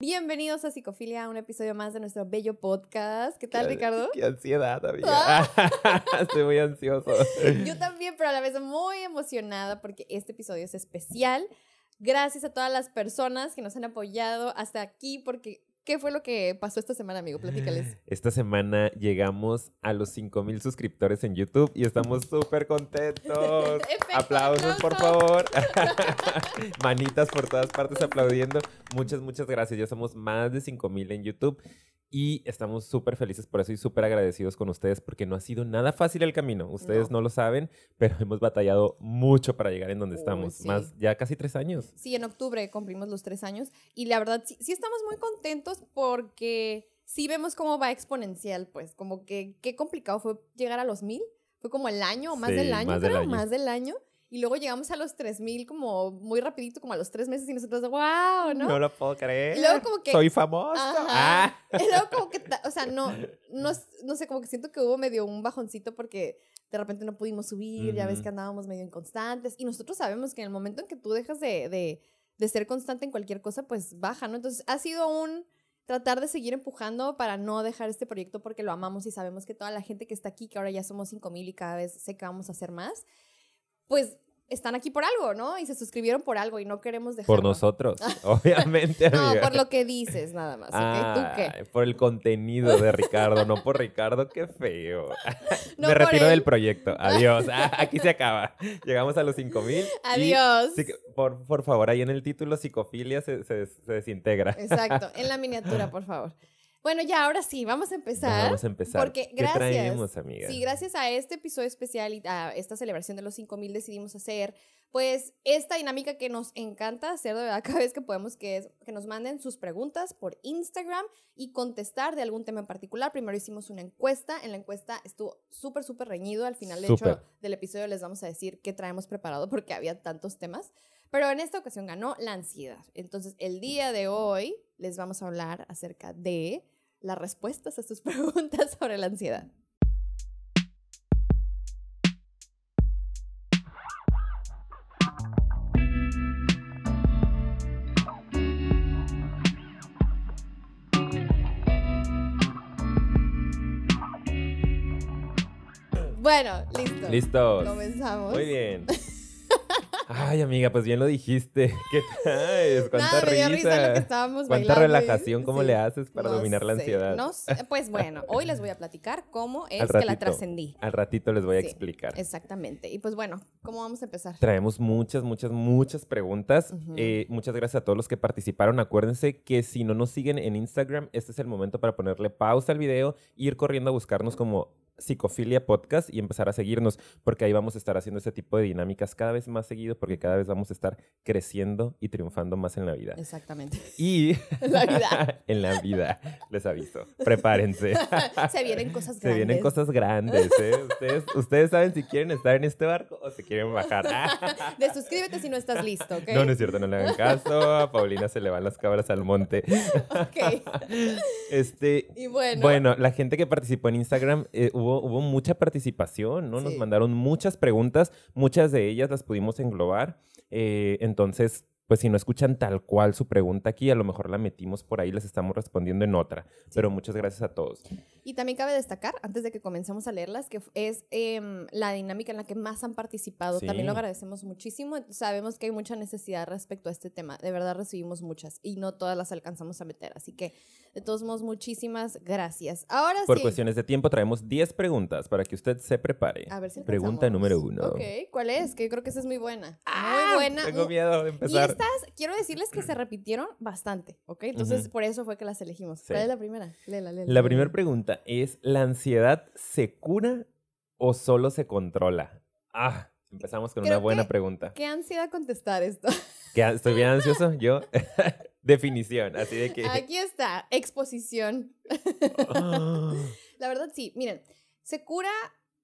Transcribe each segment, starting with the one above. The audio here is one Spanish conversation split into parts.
Bienvenidos a Psicofilia, un episodio más de nuestro bello podcast. ¿Qué tal, Ricardo? Qué ansiedad, amiga. Estoy muy ansioso. Yo también, pero a la vez muy emocionada porque este episodio es especial. Gracias a todas las personas que nos han apoyado hasta aquí porque ¿Qué fue lo que pasó esta semana, amigo? Platícales. Esta semana llegamos a los 5000 suscriptores en YouTube y estamos súper contentos. Aplausos, por favor. Manitas por todas partes aplaudiendo. Muchas, muchas gracias. Ya somos más de 5000 en YouTube y estamos súper felices por eso y súper agradecidos con ustedes porque no ha sido nada fácil el camino. Ustedes no, lo saben, pero hemos batallado mucho para llegar en donde estamos. Más ya casi tres años. Sí, en octubre cumplimos los tres años y la verdad sí, sí estamos muy contentos porque sí vemos cómo va exponencial, pues como que qué complicado fue llegar a los mil. Fue como el año más del año, más creo, más del año. Y luego llegamos a los 3000 como muy rapidito, como a los tres meses y nosotros, wow, ¿no? No lo puedo creer. Y luego como que... Soy famoso. Ah. Y luego como que, o sea, no, no, no, sé, como que siento que hubo medio un bajoncito porque de repente no pudimos subir, ya ves que andábamos medio inconstantes. Y nosotros sabemos que en el momento en que tú dejas de, de, de ser constante en cualquier cosa, pues baja, ¿no? Entonces ha sido un tratar de seguir empujando para no dejar este proyecto porque lo amamos y sabemos que toda la gente que está aquí, que ahora ya somos 5000 y cada vez sé que vamos a hacer más, pues están aquí por algo, ¿no? Y se suscribieron por algo y no queremos dejarlo. Por nosotros, obviamente. no, por lo que dices nada más, ¿ok? ¿Tú qué? Por el contenido de Ricardo, no por Ricardo, qué feo. Me retiro del proyecto, adiós. Ah, aquí se acaba. Llegamos a los 5000. Adiós. por, por favor, ahí en el título psicofilia se, se, se desintegra. Exacto, en la miniatura, por favor. Bueno, ya ahora sí, vamos a empezar. Vamos a empezar. Porque gracias. ¿Qué traemos, amiga? Sí, gracias a este episodio especial y a esta celebración de los 5000 decidimos hacer pues esta dinámica que nos encanta hacer de verdad cada vez que podemos, que es que nos manden sus preguntas por Instagram y contestar de algún tema en particular. Primero hicimos una encuesta, en la encuesta estuvo súper, súper reñido. Al final, de hecho, del episodio les vamos a decir qué traemos preparado porque había tantos temas. Pero en esta ocasión ganó la ansiedad. Entonces, el día de hoy les vamos a hablar acerca de las respuestas a sus preguntas sobre la ansiedad. Bueno, listo. Listo. Comenzamos. Muy bien. Ay, amiga, pues bien lo dijiste. ¿Qué tal? ¿Cuánta risa? ¿Cuánta relajación? ¿Cómo le haces para dominar la ansiedad? No Pues bueno, hoy les voy a platicar cómo es que la trascendí. Al ratito les voy a explicar. Exactamente. Y pues bueno, ¿cómo vamos a empezar? Traemos muchas, muchas, muchas preguntas. Eh, muchas gracias a todos los que participaron. Acuérdense que si no nos siguen en Instagram, este es el momento para ponerle pausa al video, ir corriendo a buscarnos como Psicofilia Podcast y empezar a seguirnos, porque ahí vamos a estar haciendo ese tipo de dinámicas cada vez más seguido, porque cada vez vamos a estar creciendo y triunfando más en la vida. Exactamente. Y en la vida. en la vida, les aviso. Prepárense. Se vienen cosas grandes. Se vienen cosas grandes. ¿eh? Ustedes, ustedes saben si quieren estar en este barco o si quieren bajar. De suscríbete si no estás listo, ¿ok? No, no es cierto, no le hagan caso. A Paulina se le van las cabras al monte. Ok. Este, y bueno. Bueno, la gente que participó en Instagram eh, hubo hubo, mucha participación, ¿no? Nos mandaron muchas preguntas, muchas de ellas las pudimos englobar. Eh, entonces, pues si no escuchan tal cual su pregunta aquí, a lo mejor la metimos por ahí, les estamos respondiendo en otra. Pero muchas gracias a todos. Y también cabe destacar, antes de que comencemos a leerlas, que es em, la dinámica en la que más han participado. También lo agradecemos muchísimo. Sabemos que hay mucha necesidad respecto a este tema. De verdad recibimos muchas y no todas las alcanzamos a meter. Así que, de todos modos, muchísimas gracias. Ahora Por cuestiones de tiempo, traemos 10 preguntas para que usted se prepare. A ver si Pregunta número uno. Ok, ¿cuál es? Que yo creo que esa es muy buena. muy ah, buena. Tengo miedo de empezar quiero decirles que se repitieron bastante, ¿ok? Entonces, por eso fue que las elegimos. ¿Cuál es la primera? Léela, léela. La primera pregunta es, ¿la ansiedad se cura o solo se controla? Ah, empezamos con una buena pregunta. ¿Qué ansiedad contestar esto? ¿Estoy bien ansioso? Yo. Definición, así de que... Aquí está, exposición. la verdad, sí. Miren, ¿se cura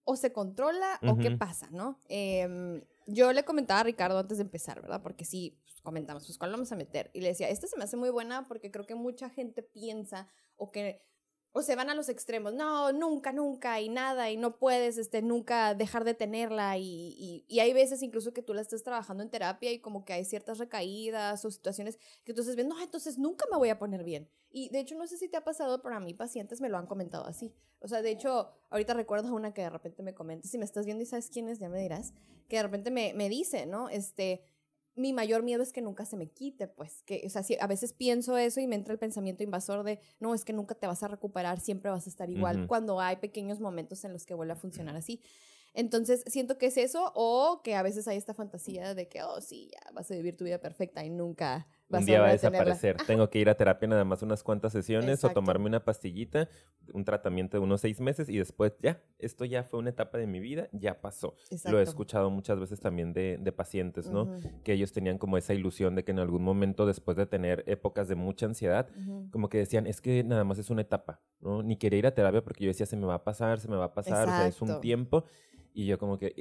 o se controla o qué pasa, no? Eh, yo le comentaba a Ricardo antes de empezar, ¿verdad? Porque sí, pues, comentamos, pues, ¿cuál vamos a meter? Y le decía, esta se me hace muy buena porque creo que mucha gente piensa o que o se van a los extremos, no, nunca, nunca, y nada, y no puedes, este, nunca dejar de tenerla, y, y, hay veces incluso que tú la estés trabajando en terapia y como que hay ciertas recaídas o situaciones que estás viendo, no, entonces nunca me voy a poner bien. Y de hecho, no sé si te ha pasado, pero a mí pacientes me lo han comentado así. O sea, de hecho, ahorita recuerdo una que de repente me comenta, si me estás viendo y sabes quién es, ya me dirás, que de repente me, me dice, ¿no? Este, mi mayor miedo es que nunca se me quite, pues, que, o sea, si a veces pienso eso y me entra el pensamiento invasor de, no, es que nunca te vas a recuperar, siempre vas a estar igual, cuando hay pequeños momentos en los que vuelve a funcionar así. Entonces, siento que es eso, o que a veces hay esta fantasía de que, oh, sí, ya vas a vivir tu vida perfecta y nunca un día va a desaparecer. Tengo que ir a terapia nada más unas cuantas sesiones o tomarme una pastillita, un tratamiento de unos seis meses y después ya, esto ya fue una etapa de mi vida, ya pasó. Lo he escuchado muchas veces también de, pacientes, ¿no? Que ellos tenían como esa ilusión de que en algún momento después de tener épocas de mucha ansiedad, como que decían, es que nada más es una etapa, ¿no? Ni quería ir a terapia porque yo decía, se me va a pasar, se me va a pasar, o sea, es un tiempo. Y yo como que,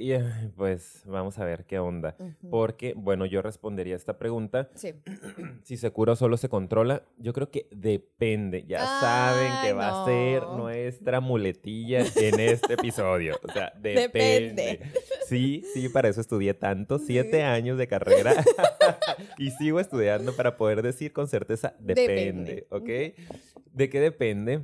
pues vamos a ver qué onda. Porque, bueno, yo respondería a esta pregunta. Sí. si se cura o solo se controla, yo creo que depende. Ya saben que va a ser nuestra muletilla en este episodio. O sea, depende. Sí, sí, para eso estudié tanto, siete años de carrera. y sigo estudiando para poder decir con certeza, depende, depende. ¿ok? ¿De qué depende?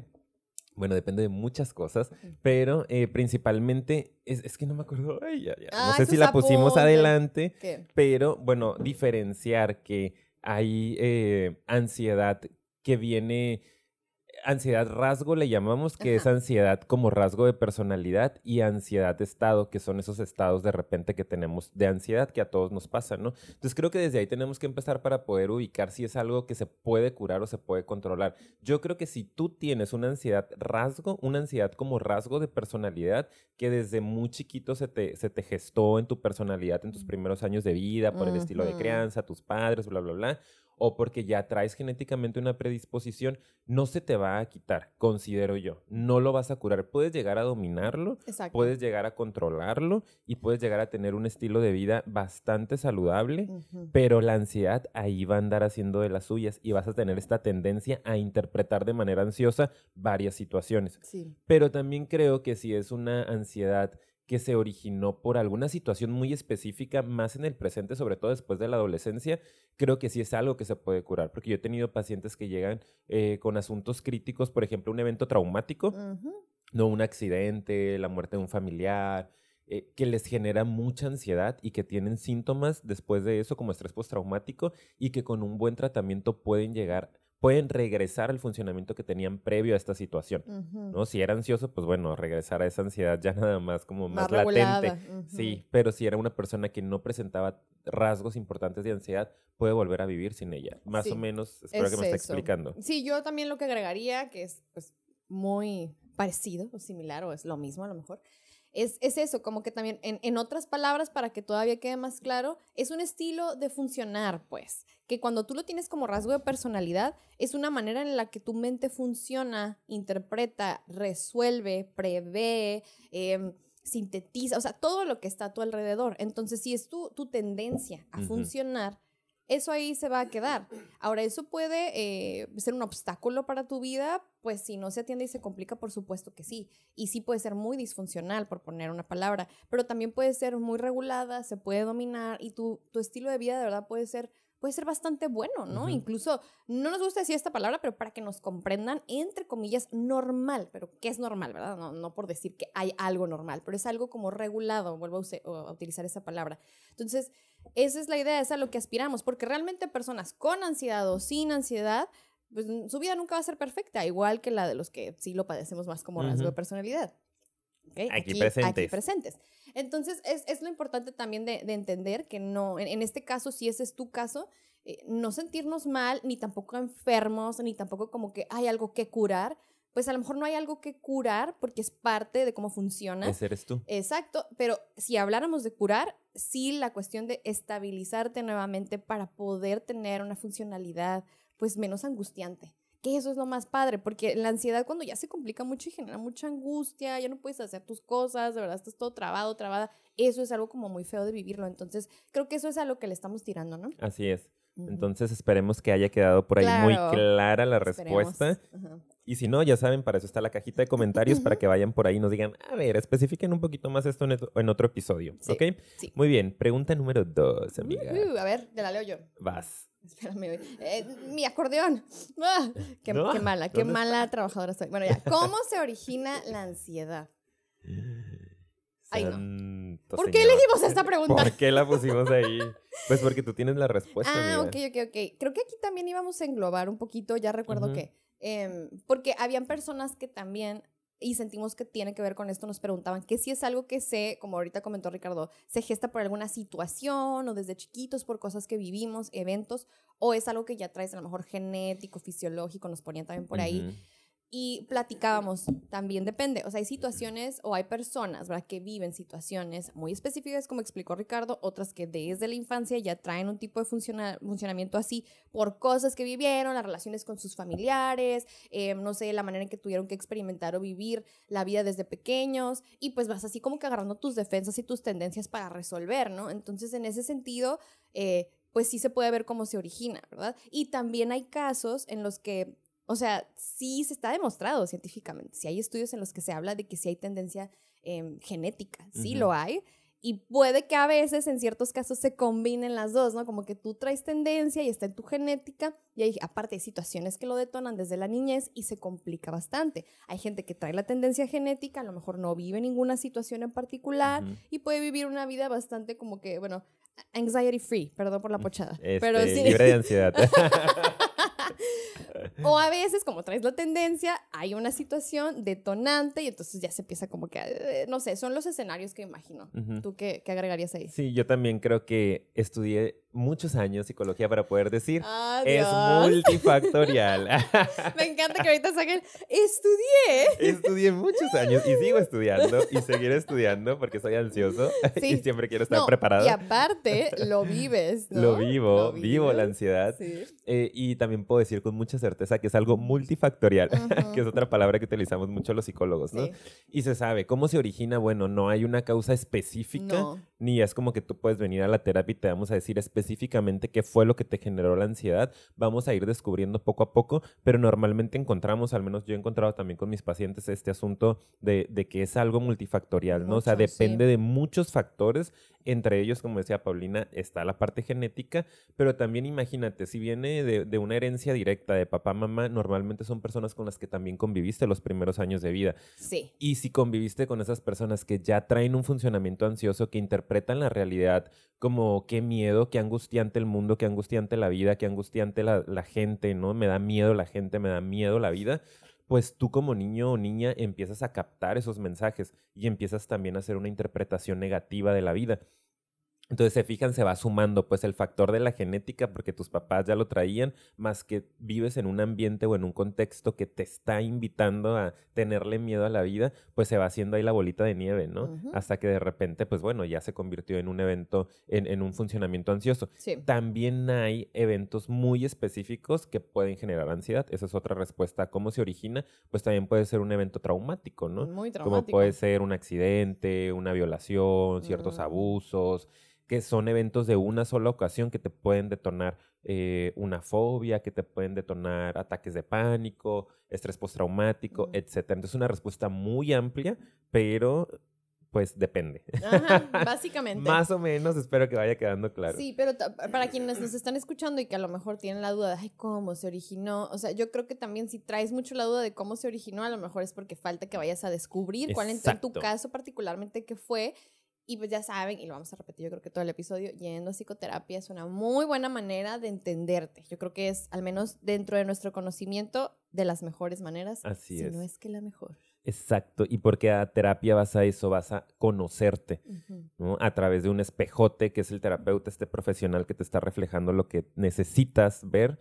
Bueno, depende de muchas cosas, pero eh, principalmente, es, que no me acuerdo, ay, ya, ya. no ah, sé si la pusimos adelante, pero bueno, diferenciar que hay eh, ansiedad que viene ansiedad rasgo le llamamos, que es ansiedad como rasgo de personalidad y ansiedad estado, que son esos estados de repente que tenemos de ansiedad que a todos nos pasa, ¿no? Entonces creo que desde ahí tenemos que empezar para poder ubicar si es algo que se puede curar o se puede controlar. Yo creo que si tú tienes una ansiedad rasgo, una ansiedad como rasgo de personalidad que desde muy chiquito se te, se te gestó en tu personalidad en tus primeros años de vida, por el estilo de crianza, tus padres, bla, bla, bla, o porque ya traes genéticamente una predisposición, no se te va a quitar, considero yo. No lo vas a curar. Puedes llegar a dominarlo, puedes llegar a controlarlo y puedes llegar a tener un estilo de vida bastante saludable, pero la ansiedad ahí va a andar haciendo de las suyas y vas a tener esta tendencia a interpretar de manera ansiosa varias situaciones. Pero también creo que si es una ansiedad que se originó por alguna situación muy específica, más en el presente, sobre todo después de la adolescencia, creo que sí es algo que se puede curar, porque yo he tenido pacientes que llegan eh, con asuntos críticos, por ejemplo, un evento traumático, no un accidente, la muerte de un familiar, eh, que les genera mucha ansiedad y que tienen síntomas después de eso como estrés postraumático y que con un buen tratamiento pueden llegar pueden regresar al funcionamiento que tenían previo a esta situación, ¿no? Si era ansioso, pues bueno, regresar a esa ansiedad ya nada más como más, latente. Sí, pero si era una persona que no presentaba rasgos importantes de ansiedad, puede volver a vivir sin ella. Más o menos, espero que me esté explicando. Sí, yo también lo que agregaría, que es pues, muy parecido o similar, o es lo mismo a lo mejor, es, eso, como que también, en, otras palabras, para que todavía quede más claro, es un estilo de funcionar, pues, que cuando tú lo tienes como rasgo de personalidad, es una manera en la que tu mente funciona, interpreta, resuelve, prevé, em, sintetiza, o sea, todo lo que está a tu alrededor. Entonces, si es tu, tu tendencia a funcionar, eso ahí se va a quedar. Ahora, eso puede eh, ser un obstáculo para tu vida, pues si no se atiende y se complica, por supuesto que sí. Y sí puede ser muy disfuncional, por poner una palabra, pero también puede ser muy regulada, se puede dominar y tu, tu estilo de vida de verdad puede ser puede ser bastante bueno, ¿no? Incluso, no nos gusta decir esta palabra, pero para que nos comprendan, entre comillas, normal, pero ¿qué es normal, verdad? No, no por decir que hay algo normal, pero es algo como regulado, vuelvo a, utilizar esa palabra. Entonces, esa es la idea, es a lo que aspiramos, porque realmente personas con ansiedad o sin ansiedad, pues su vida nunca va a ser perfecta, igual que la de los que sí lo padecemos más como rasgo de personalidad. Aquí, presentes. Aquí presentes. Entonces, es, lo importante también de, entender que no, en, este caso, si ese es tu caso, eh, no sentirnos mal, ni tampoco enfermos, ni tampoco como que hay algo que curar. Pues a lo mejor no hay algo que curar porque es parte de cómo funciona. Ese eres tú. Exacto, pero si habláramos de curar, sí la cuestión de estabilizarte nuevamente para poder tener una funcionalidad pues menos angustiante que eso es lo más padre, porque la ansiedad cuando ya se complica mucho y genera mucha angustia, ya no puedes hacer tus cosas, de verdad estás todo trabado, trabada, eso es algo como muy feo de vivirlo. Entonces, creo que eso es a lo que le estamos tirando, ¿no? Así es. Entonces esperemos que haya quedado por ahí muy clara la respuesta. Y si no, ya saben, para eso está la cajita de comentarios, para que vayan por ahí y nos digan, a ver, especifiquen un poquito más esto en, otro episodio, ¿ok? Sí. Muy bien, pregunta número dos, amiga. a ver, te la leo yo. Vas. Espérame, eh, mi acordeón. Ah, qué, mala, qué mala trabajadora soy. Bueno, ya, ¿cómo se origina la ansiedad? Ay, no. ¿Por qué elegimos esta pregunta? ¿Por qué la pusimos ahí? Pues porque tú tienes la respuesta. Ah, ok, ok, ok. Creo que aquí también íbamos a englobar un poquito, ya recuerdo que, em, porque habían personas que también, y sentimos que tiene que ver con esto, nos preguntaban que si es algo que se, como ahorita comentó Ricardo, se gesta por alguna situación o desde chiquitos por cosas que vivimos, eventos, o es algo que ya traes a lo mejor genético, fisiológico, nos ponían también por ahí. Y platicábamos, también depende, o sea, hay situaciones o hay personas, ¿verdad?, que viven situaciones muy específicas, como explicó Ricardo, otras que desde la infancia ya traen un tipo de funcionamiento así por cosas que vivieron, las relaciones con sus familiares, eh, no sé, la manera en que tuvieron que experimentar o vivir la vida desde pequeños, y pues vas así como que agarrando tus defensas y tus tendencias para resolver, ¿no? Entonces, en ese sentido, eh, pues sí se puede ver cómo se origina, ¿verdad? Y también hay casos en los que o sea, sí se está demostrado científicamente. Si hay estudios en los que se habla de que sí hay tendencia em, genética, sí lo hay. Y puede que a veces, en ciertos casos, se combinen las dos, ¿no? Como que tú traes tendencia y está en tu genética, y hay, aparte hay situaciones que lo detonan desde la niñez y se complica bastante. Hay gente que trae la tendencia genética, a lo mejor no vive ninguna situación en particular y puede vivir una vida bastante como que, bueno, anxiety free, perdón por la pochada. pero sí. Libre de ansiedad. o a veces, como traes la tendencia, hay una situación detonante y entonces ya se empieza como que, eh, no sé, son los escenarios que imagino. ¿Tú qué, qué, agregarías ahí? Sí, yo también creo que estudié muchos años psicología para poder decir es multifactorial. Me encanta que ahorita saquen estudié. Estudié muchos años y sigo estudiando y seguiré estudiando porque soy ansioso y siempre quiero estar preparado. Y aparte lo vives, Lo vivo, vivo la ansiedad. Eh, y también puedo decir con mucha certeza que es algo multifactorial, que es otra palabra que utilizamos mucho los psicólogos, ¿no? Y se sabe cómo se origina, bueno, no hay una causa específica, ni es como que tú puedes venir a la terapia y te vamos a decir específicamente qué fue lo que te generó la ansiedad, vamos a ir descubriendo poco a poco, pero normalmente encontramos, al menos yo he encontrado también con mis pacientes este asunto de, que es algo multifactorial, ¿no? o sea, depende de muchos factores, entre ellos, como decía Paulina, está la parte genética, pero también imagínate, si viene de, de una herencia directa de papá, mamá, normalmente son personas con las que también conviviste los primeros años de vida. Sí. Y si conviviste con esas personas que ya traen un funcionamiento ansioso, que interpretan la realidad como qué miedo, qué angustiante el mundo, qué angustiante la vida, qué angustiante la, la gente, ¿no? Me da miedo la gente, me da miedo la vida pues tú como niño o niña empiezas a captar esos mensajes y empiezas también a hacer una interpretación negativa de la vida. Entonces se fijan, se va sumando pues el factor de la genética porque tus papás ya lo traían, más que vives en un ambiente o en un contexto que te está invitando a tenerle miedo a la vida, pues se va haciendo ahí la bolita de nieve, ¿no? Hasta que de repente, pues bueno, ya se convirtió en un evento, en, un funcionamiento ansioso. También hay eventos muy específicos que pueden generar ansiedad. Esa es otra respuesta. ¿Cómo se origina? Pues también puede ser un evento traumático, ¿no? Muy traumático. Como puede ser un accidente, una violación, ciertos mm. abusos que son eventos de una sola ocasión que te pueden detonar eh, una fobia, que te pueden detonar ataques de pánico, estrés postraumático, etc. Entonces, es una respuesta muy amplia, pero pues depende. Ajá, básicamente. Más o menos, espero que vaya quedando claro. Sí, pero para quienes nos están escuchando y que a lo mejor tienen la duda de, ay, ¿cómo se originó? O sea, yo creo que también si traes mucho la duda de cómo se originó, a lo mejor es porque falta que vayas a descubrir cuál en tu caso particularmente que fue y pues ya saben, y lo vamos a repetir yo creo que todo el episodio, yendo a psicoterapia es una muy buena manera de entenderte. Yo creo que es, al menos dentro de nuestro conocimiento, de las mejores maneras. Así si es. no es que la mejor. Exacto, y porque a terapia vas a eso, vas a conocerte, ¿no? A través de un espejote que es el terapeuta, este profesional que te está reflejando lo que necesitas ver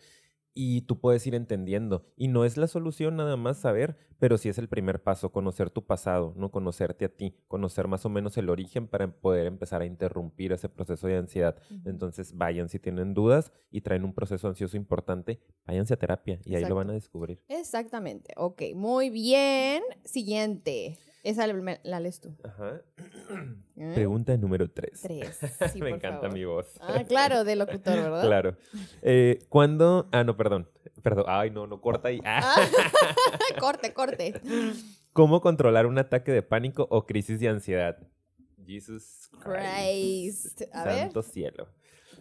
y tú puedes ir entendiendo. Y no es la solución nada más saber, pero sí es el primer paso, conocer tu pasado, ¿no? Conocerte a ti, conocer más o menos el origen para poder empezar a interrumpir ese proceso de ansiedad. Entonces, vayan si tienen dudas y traen un proceso ansioso importante, váyanse a terapia y ahí lo van a descubrir. Exactamente. Ok, muy bien. Siguiente. Esa la, lees tú. Ajá. ¿Eh? Pregunta número tres. Tres. Me encanta mi voz. Ah, claro, de locutor, ¿verdad? claro. Eh, ¿Cuándo? Ah, no, perdón. Perdón, ay, no, no, corta ahí. Ah. corte, corte. ¿Cómo controlar un ataque de pánico o crisis de ansiedad? Jesus Christ. A Santo cielo.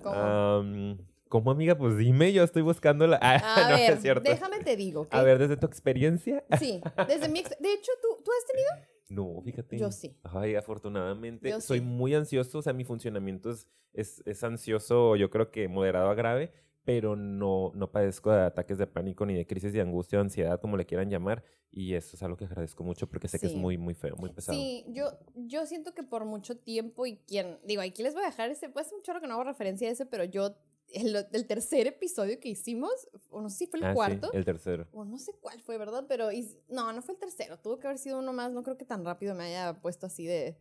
¿Cómo? Amiga? Pues dime, yo estoy buscando la... Ah, a ver, déjame te digo. A ver, desde tu experiencia. Sí, desde mi... De hecho, ¿tú, ¿tú has tenido? No, fíjate. Yo sí. Ay, afortunadamente. soy muy ansioso, o sea, mi funcionamiento es, es, es ansioso, yo creo que moderado a grave, pero no, no padezco de ataques de pánico ni de crisis de angustia o ansiedad, como le quieran llamar. Y eso es algo que agradezco mucho porque sé que es muy, muy feo, muy pesado. Sí, yo, yo siento que por mucho tiempo y quien, digo, aquí les voy a dejar ese, pues un chorro que no hago referencia a ese, pero yo, el, tercer episodio que hicimos, o no sé si fue el ah, cuarto. Sí, el tercero. O no sé cuál fue, ¿verdad? Pero, no, no fue el tercero, tuvo que haber sido uno más, no creo que tan rápido me haya puesto así de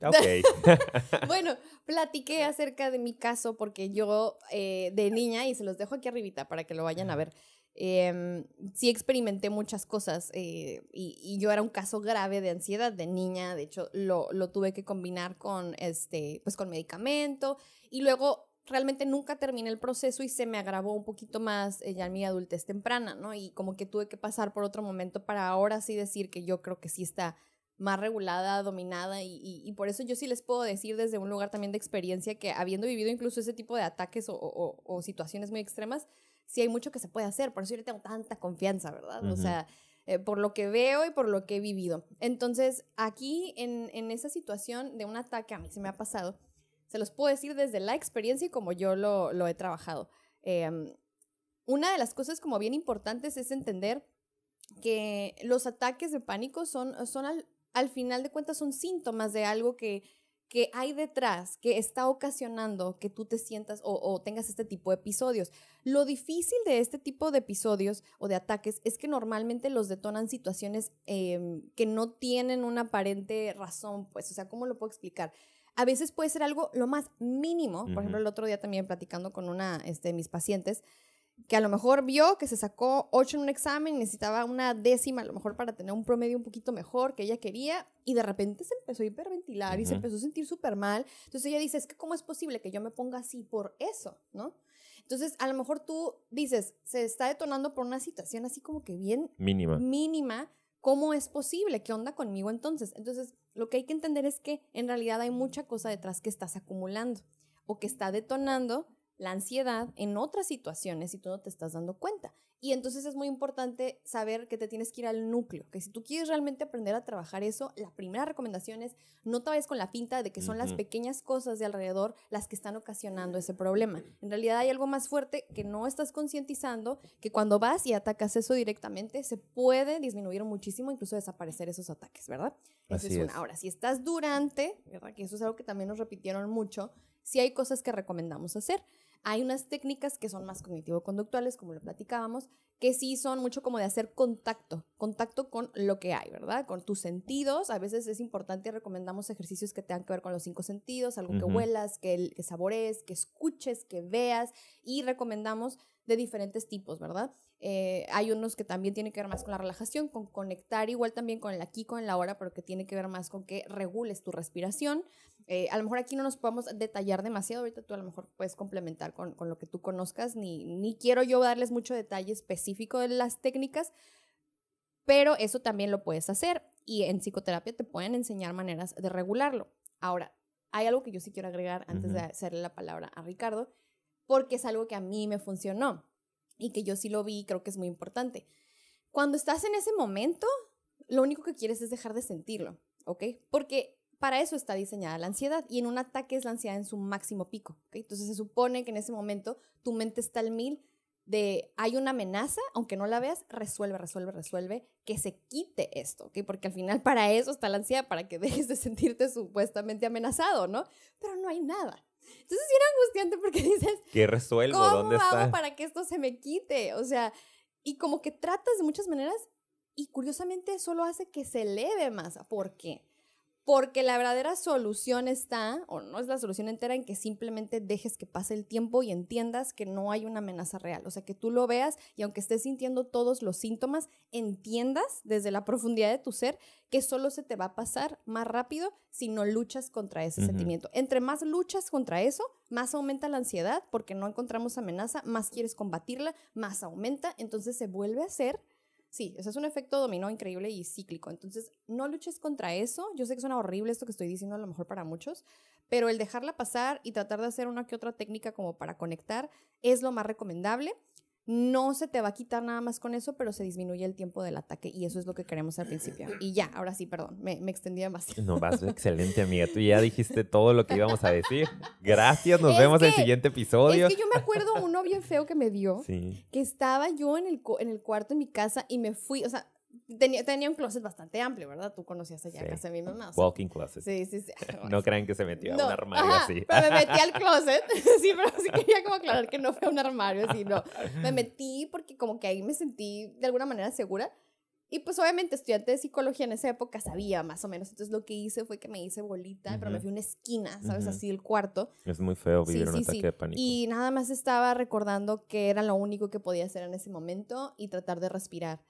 Ok. bueno, platiqué acerca de mi caso porque yo eh, de niña, y se los dejo aquí arribita para que lo vayan a ver, em, sí experimenté muchas cosas eh, y, yo era un caso grave de ansiedad de niña, de hecho lo, lo tuve que combinar con, este, pues con medicamento y luego realmente nunca terminé el proceso y se me agravó un poquito más eh, ya en mi adultez temprana, ¿no? Y como que tuve que pasar por otro momento para ahora sí decir que yo creo que sí está más regulada, dominada y, y, por eso yo sí les puedo decir desde un lugar también de experiencia que habiendo vivido incluso ese tipo de ataques o, o, o situaciones muy extremas, sí hay mucho que se puede hacer, por eso yo le tengo tanta confianza, ¿verdad? O sea, eh, por lo que veo y por lo que he vivido. Entonces, aquí en, en, esa situación de un ataque, a mí se me ha pasado, se los puedo decir desde la experiencia y como yo lo, lo he trabajado. Em, una de las cosas como bien importantes es entender que los ataques de pánico son, son al, al final de cuentas son síntomas de algo que, que hay detrás, que está ocasionando que tú te sientas o, tengas este tipo de episodios. Lo difícil de este tipo de episodios o de ataques es que normalmente los detonan situaciones em, que no tienen una aparente razón, pues, o sea, ¿cómo lo puedo explicar? A veces puede ser algo lo más mínimo, por ejemplo, el otro día también platicando con una este, de mis pacientes, que a lo mejor vio que se sacó 8 en un examen y necesitaba una décima a lo mejor para tener un promedio un poquito mejor que ella quería y de repente se empezó a hiperventilar y se empezó a sentir súper mal. Entonces ella dice, es que ¿cómo es posible que yo me ponga así por eso? ¿No? Entonces, a lo mejor tú dices, se está detonando por una situación así como que bien mínima. Mínima. ¿Cómo es posible? ¿Qué onda conmigo entonces? Entonces, lo que hay que entender es que en realidad hay mucha cosa detrás que estás acumulando o que está detonando la ansiedad en otras situaciones y tú no te estás dando cuenta. Y entonces es muy importante saber que te tienes que ir al núcleo, que si tú quieres realmente aprender a trabajar eso, la primera recomendación es no te vayas con la pinta de que son las pequeñas cosas de alrededor las que están ocasionando ese problema. En realidad hay algo más fuerte que no estás concientizando, que cuando vas y atacas eso directamente se puede disminuir muchísimo, incluso desaparecer esos ataques, ¿verdad? Esa es una. Ahora, si estás durante, ¿verdad? Que eso es algo que también nos repitieron mucho, si hay cosas que recomendamos hacer. Hay unas técnicas que son más cognitivo-conductuales, como lo platicábamos, que sí son mucho como de hacer contacto, contacto con lo que hay, ¿verdad? Con tus sentidos. A veces es importante y recomendamos ejercicios que tengan que ver con los cinco sentidos, algo que huelas, que, que sabores, que escuches, que veas y recomendamos de diferentes tipos, ¿verdad? Eh, hay unos que también tienen que ver más con la relajación, con conectar igual también con el aquí, con la hora, pero que tiene que ver más con que regules tu respiración. Eh, a lo mejor aquí no nos podemos detallar demasiado, ahorita tú a lo mejor puedes complementar con, con lo que tú conozcas, ni, ni quiero yo darles mucho detalle específico de las técnicas, pero eso también lo puedes hacer y en psicoterapia te pueden enseñar maneras de regularlo. Ahora, hay algo que yo sí quiero agregar antes de hacerle la palabra a Ricardo, porque es algo que a mí me funcionó y que yo sí lo vi y creo que es muy importante. Cuando estás en ese momento, lo único que quieres es dejar de sentirlo, ¿ok? Porque para eso está diseñada la ansiedad y en un ataque es la ansiedad en su máximo pico. ¿okay? Entonces se supone que en ese momento tu mente está al mil de hay una amenaza, aunque no la veas, resuelve, resuelve, resuelve, que se quite esto, ¿ok? Porque al final para eso está la ansiedad, para que dejes de sentirte supuestamente amenazado, ¿no? Pero no hay nada. Entonces es bien angustiante porque dices, ¿qué resuelvo? ¿Cómo ¿Dónde hago para que esto se me quite? O sea, y como que tratas de muchas maneras y curiosamente solo hace que se eleve más. ¿Por qué? Porque la verdadera solución está, o no es la solución entera, en que simplemente dejes que pase el tiempo y entiendas que no hay una amenaza real. O sea, que tú lo veas y aunque estés sintiendo todos los síntomas, entiendas desde la profundidad de tu ser que solo se te va a pasar más rápido si no luchas contra ese sentimiento. Entre más luchas contra eso, más aumenta la ansiedad porque no encontramos amenaza, más quieres combatirla, más aumenta, entonces se vuelve a ser Sí, eso es un efecto dominó increíble y cíclico. Entonces, no luches contra eso. Yo sé que suena horrible esto que estoy diciendo a lo mejor para muchos, pero el dejarla pasar y tratar de hacer una que otra técnica como para conectar es lo más recomendable. No se te va a quitar nada más con eso, pero se disminuye el tiempo del ataque y eso es lo que queremos al principio. Y ya, ahora sí, perdón, me, me extendí demasiado. No, vas excelente, amiga. Tú ya dijiste todo lo que íbamos a decir. Gracias, nos vemos en el siguiente episodio. Es que yo me acuerdo uno bien feo que me dio, que estaba yo en el, en el cuarto en mi casa y me fui, o sea, Tenía, tenía, un closet bastante amplio, ¿verdad? Tú conocías allá sí. casa de mi mamá. Walking closet. Sí, sí, sí. no crean que se metió a un armario así. Pero me metí al closet. sí, pero sí quería como aclarar que no fue un armario así, no. Me metí porque como que ahí me sentí de alguna manera segura. Y pues obviamente estudiante de psicología en esa época sabía más o menos. Entonces lo que hice fue que me hice bolita, pero me fui a una esquina, ¿sabes? Así el cuarto. Es muy feo vivir un ataque de pánico. Y nada más estaba recordando que era lo único que podía hacer en ese momento y tratar de respirar.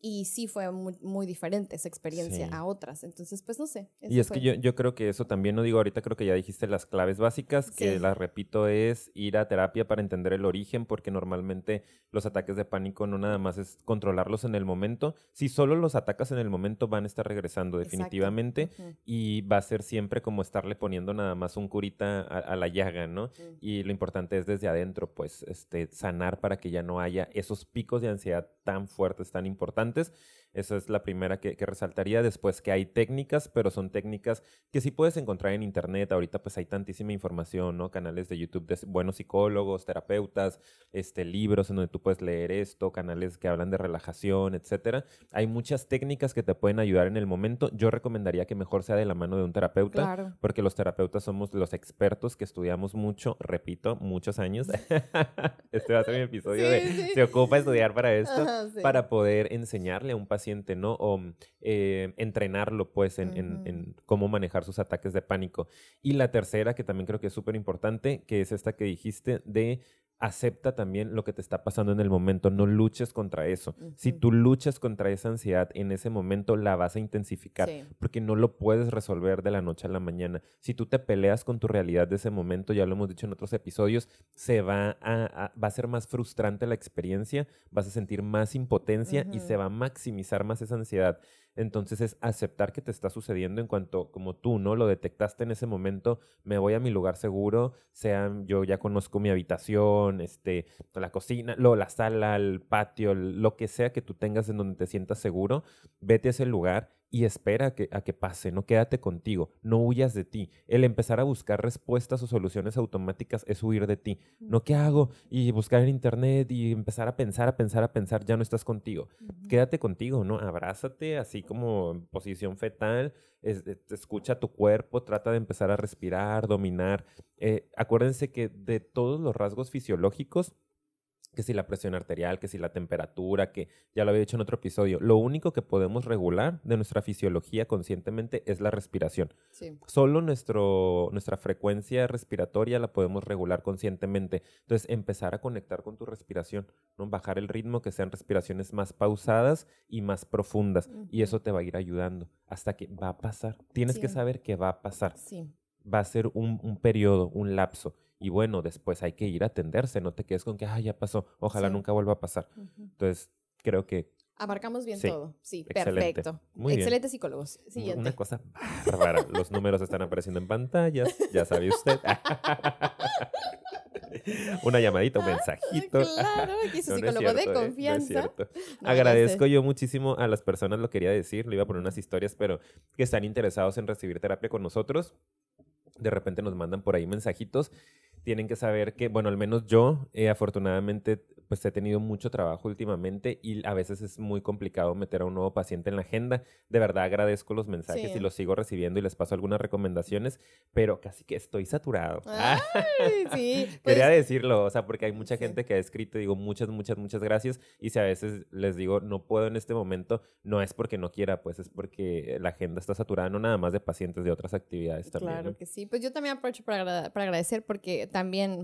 Y sí fue muy, muy diferente esa experiencia a otras. Entonces, pues no sé. Y es que yo, yo creo que eso también, no digo ahorita, creo que ya dijiste las claves básicas, que las repito, es ir a terapia para entender el origen, porque normalmente los ataques de pánico no nada más es controlarlos en el momento. Si solo los atacas en el momento, van a estar regresando definitivamente y va a ser siempre como estarle poniendo nada más un curita a, la llaga, ¿no? Y lo importante es desde adentro, pues, este, sanar para que ya no haya esos picos de ansiedad tan fuertes, tan importantes importantes esa es la primera que, resaltaría. Después que hay técnicas, pero son técnicas que sí puedes encontrar en internet. Ahorita pues hay tantísima información, ¿no? Canales de YouTube de buenos psicólogos, terapeutas, este, libros en donde tú puedes leer esto, canales que hablan de relajación, etcétera. Hay muchas técnicas que te pueden ayudar en el momento. Yo recomendaría que mejor sea de la mano de un terapeuta, porque los terapeutas somos los expertos que estudiamos mucho, repito, muchos años. este va a ser mi episodio de se ocupa estudiar para esto, para poder enseñar enseñarle a un paciente, ¿no? O eh, entrenarlo, pues, en, en, cómo manejar sus ataques de pánico. Y la tercera, que también creo que es súper importante, que es esta que dijiste de acepta también lo que te está pasando en el momento, no luches contra eso. Si tú luchas contra esa ansiedad en ese momento, la vas a intensificar porque no lo puedes resolver de la noche a la mañana. Si tú te peleas con tu realidad de ese momento, ya lo hemos dicho en otros episodios, se va a, va a ser más frustrante la experiencia, vas a sentir más impotencia y se va a maximizar más esa ansiedad. Entonces es aceptar que te está sucediendo en cuanto como tú, ¿no? Lo detectaste en ese momento, me voy a mi lugar seguro, sea yo ya conozco mi habitación, este, la cocina, lo, la sala, el patio, lo que sea que tú tengas en donde te sientas seguro, vete a ese lugar y espera a que, a que pase, no quédate contigo, no huyas de ti. El empezar a buscar respuestas o soluciones automáticas es huir de ti. No, ¿qué hago? Y buscar en internet y empezar a pensar, a pensar, a pensar, ya no estás contigo. Quédate contigo, ¿no? Abrázate así como en posición fetal, escucha tu cuerpo, trata de empezar a respirar, dominar. Eh, acuérdense que de todos los rasgos fisiológicos, que si la presión arterial, que si la temperatura, que ya lo había dicho en otro episodio, lo único que podemos regular de nuestra fisiología conscientemente es la respiración. Solo nuestro, nuestra frecuencia respiratoria la podemos regular conscientemente. Entonces, empezar a conectar con tu respiración, ¿no? bajar el ritmo, que sean respiraciones más pausadas y más profundas. Y eso te va a ir ayudando hasta que va a pasar. Tienes que saber que va a pasar. Va a ser un, un periodo, un lapso y bueno, después hay que ir a atenderse, no te quedes con que, ah, ya pasó, ojalá nunca vuelva a pasar. Entonces, creo que... Abarcamos bien todo. Sí, perfecto. Muy Excelentes psicólogos. Siguiente. Una cosa bárbara. Los números están apareciendo en pantallas, ya sabe usted. Una llamadita, un mensajito. claro, aquí es psicólogo de confianza. Agradezco yo muchísimo a las personas, lo quería decir, le iba a poner unas historias, pero que están interesados en recibir terapia con nosotros. De repente nos mandan por ahí mensajitos tienen que saber que, bueno, al menos yo, eh, afortunadamente, pues he tenido mucho trabajo últimamente y a veces es muy complicado meter a un nuevo paciente en la agenda. De verdad agradezco los mensajes y los sigo recibiendo y les paso algunas recomendaciones, pero casi que estoy saturado. sí, Quería pues decirlo, o sea, porque hay mucha gente que ha escrito y digo muchas, muchas, muchas gracias y si a veces les digo no puedo en este momento, no es porque no quiera, pues es porque la agenda está saturada, no nada más de pacientes, de otras actividades también. Claro que sí, pues yo también aprovecho para, para agradecer porque también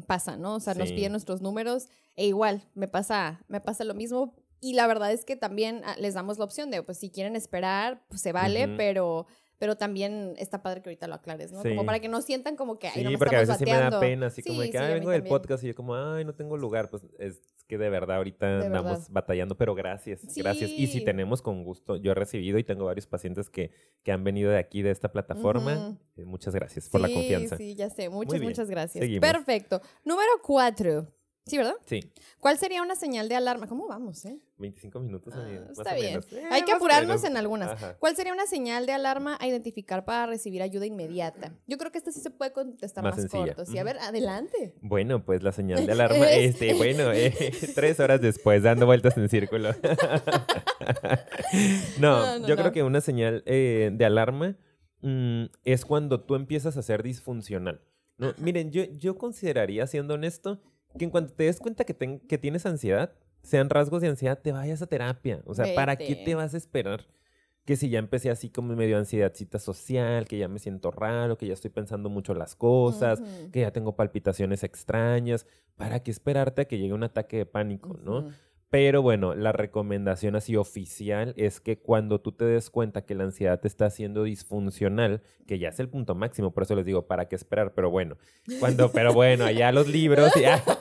pasa, ¿no? O sea, nos piden nuestros números e igual, me pasa, me pasa lo mismo. Y la verdad es que también ah, les damos la opción de, pues si quieren esperar, pues se vale, pero pero también está padre que ahorita lo aclares, ¿no? Como para que no sientan como que, ay, sí, porque a veces sí me da pena, así como que, ay, vengo del podcast y yo como, ay, no tengo lugar, pues es que de verdad ahorita andamos batallando, pero gracias, gracias. Y si tenemos con gusto, yo he recibido y tengo varios pacientes que, que han venido de aquí, de esta plataforma, eh, muchas gracias por la confianza. Sí, ya sé, muchas, muchas gracias. Perfecto. Número cuatro. Sí, ¿verdad? Sí. ¿Cuál sería una señal de alarma? ¿Cómo vamos, eh? 25 minutos. Ah, está bien. Eh, Hay que apurarnos en algunas. ¿Cuál sería una señal de alarma a identificar para recibir ayuda inmediata? Yo creo que esta sí se puede contestar más, corto. Sí, a ver, adelante. Bueno, pues la señal de alarma, este, bueno, eh, tres horas después, dando vueltas en círculo. no, yo creo que una señal eh, de alarma mm, es cuando tú empiezas a ser disfuncional. No, miren, yo, yo consideraría, siendo honesto, que en cuanto te des cuenta que, que tienes ansiedad, sean rasgos de ansiedad, te vayas a terapia. O sea, ¿para qué te vas a esperar? Que si ya empecé así como medio ansiedadcita social, que ya me siento raro, que ya estoy pensando mucho las cosas, que ya tengo palpitaciones extrañas, ¿para qué esperarte a que llegue un ataque de pánico, no? Pero bueno, la recomendación así oficial es que cuando tú te des cuenta que la ansiedad te está haciendo disfuncional, que ya es el punto máximo, por eso les digo, ¿para qué esperar? Pero bueno, cuando, pero bueno, allá los libros,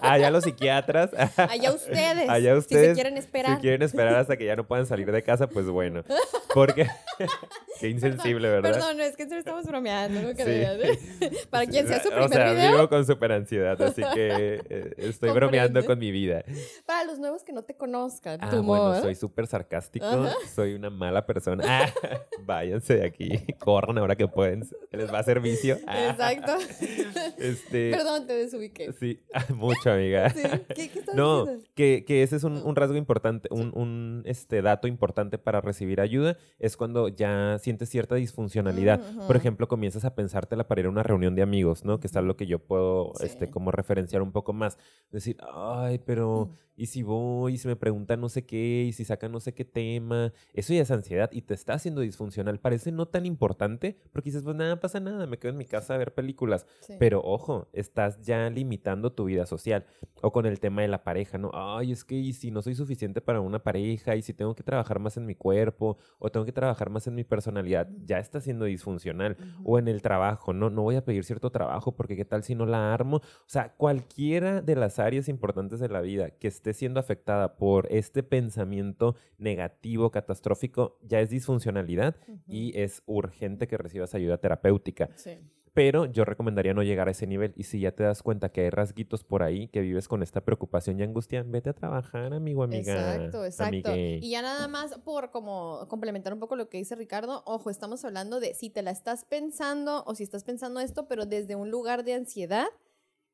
allá, los psiquiatras. Allá ustedes. Allá ustedes. Si quieren esperar. Si quieren esperar hasta que ya no puedan salir de casa, pues bueno. Porque, qué insensible, ¿verdad? Perdón, es que estamos bromeando, no ¿eh? Para quien sea su primer O sea, vivo con super ansiedad, así que eh, estoy bromeando con mi vida. Para los nuevos que no te conozcan. Ah, bueno, soy súper sarcástico, soy una mala persona. Ah, váyanse de aquí, corran ahora que pueden, les va a hacer vicio. Ah. Exacto. Este, Perdón, te desubiqué. Sí, mucho, amiga. ¿Qué, qué no, que, que, ese es un, rasgo importante, un, un, este, dato importante para recibir ayuda, es cuando ya sientes cierta disfuncionalidad. Por ejemplo, comienzas a pensártela para ir a una reunión de amigos, ¿no? Que es algo que yo puedo, este, como referenciar un poco más. Decir, ay, pero, ¿y si voy? ¿Y si me preguntan no sé qué? ¿Y si sacan no sé qué tema? Eso ya es ansiedad y te está haciendo disfuncional. Parece no tan importante porque dices, pues nada, pasa nada, me quedo en mi casa a ver películas. Pero ojo, estás ya limitando tu vida social. O con el tema de la pareja, ¿no? Ay, es que y si no soy suficiente para una pareja, y si tengo que trabajar más en mi cuerpo, o tengo que trabajar más en mi personalidad, ya está siendo disfuncional. O en el trabajo, ¿no? No voy a pedir cierto trabajo porque qué tal si no la armo. O sea, cualquiera de las áreas importantes de la vida que esté siendo afectada por este pensamiento negativo, catastrófico, ya es disfuncionalidad y es urgente que recibas ayuda terapéutica. Sí. Pero yo recomendaría no llegar a ese nivel. Y si ya te das cuenta que hay rasguitos por ahí, que vives con esta preocupación y angustia, vete a trabajar, amigo, amiga. Exacto, exacto. Y ya nada más por como complementar un poco lo que dice Ricardo, ojo, estamos hablando de si te la estás pensando o si estás pensando esto, pero desde un lugar de ansiedad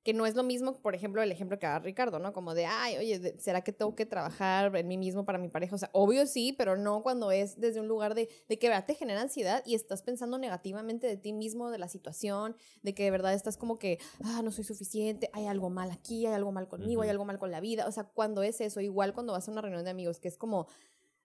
que no es lo mismo, por ejemplo, el ejemplo que da Ricardo, ¿no? Como de, ay, oye, ¿será que tengo que trabajar en mí mismo para mi pareja? O sea, obvio sí, pero no cuando es desde un lugar de, de que verdad te genera ansiedad y estás pensando negativamente de ti mismo, de la situación, de que de verdad estás como que, ah, no soy suficiente, hay algo mal aquí, hay algo mal conmigo, hay algo mal con la vida. O sea, cuando es eso, igual cuando vas a una reunión de amigos, que es como,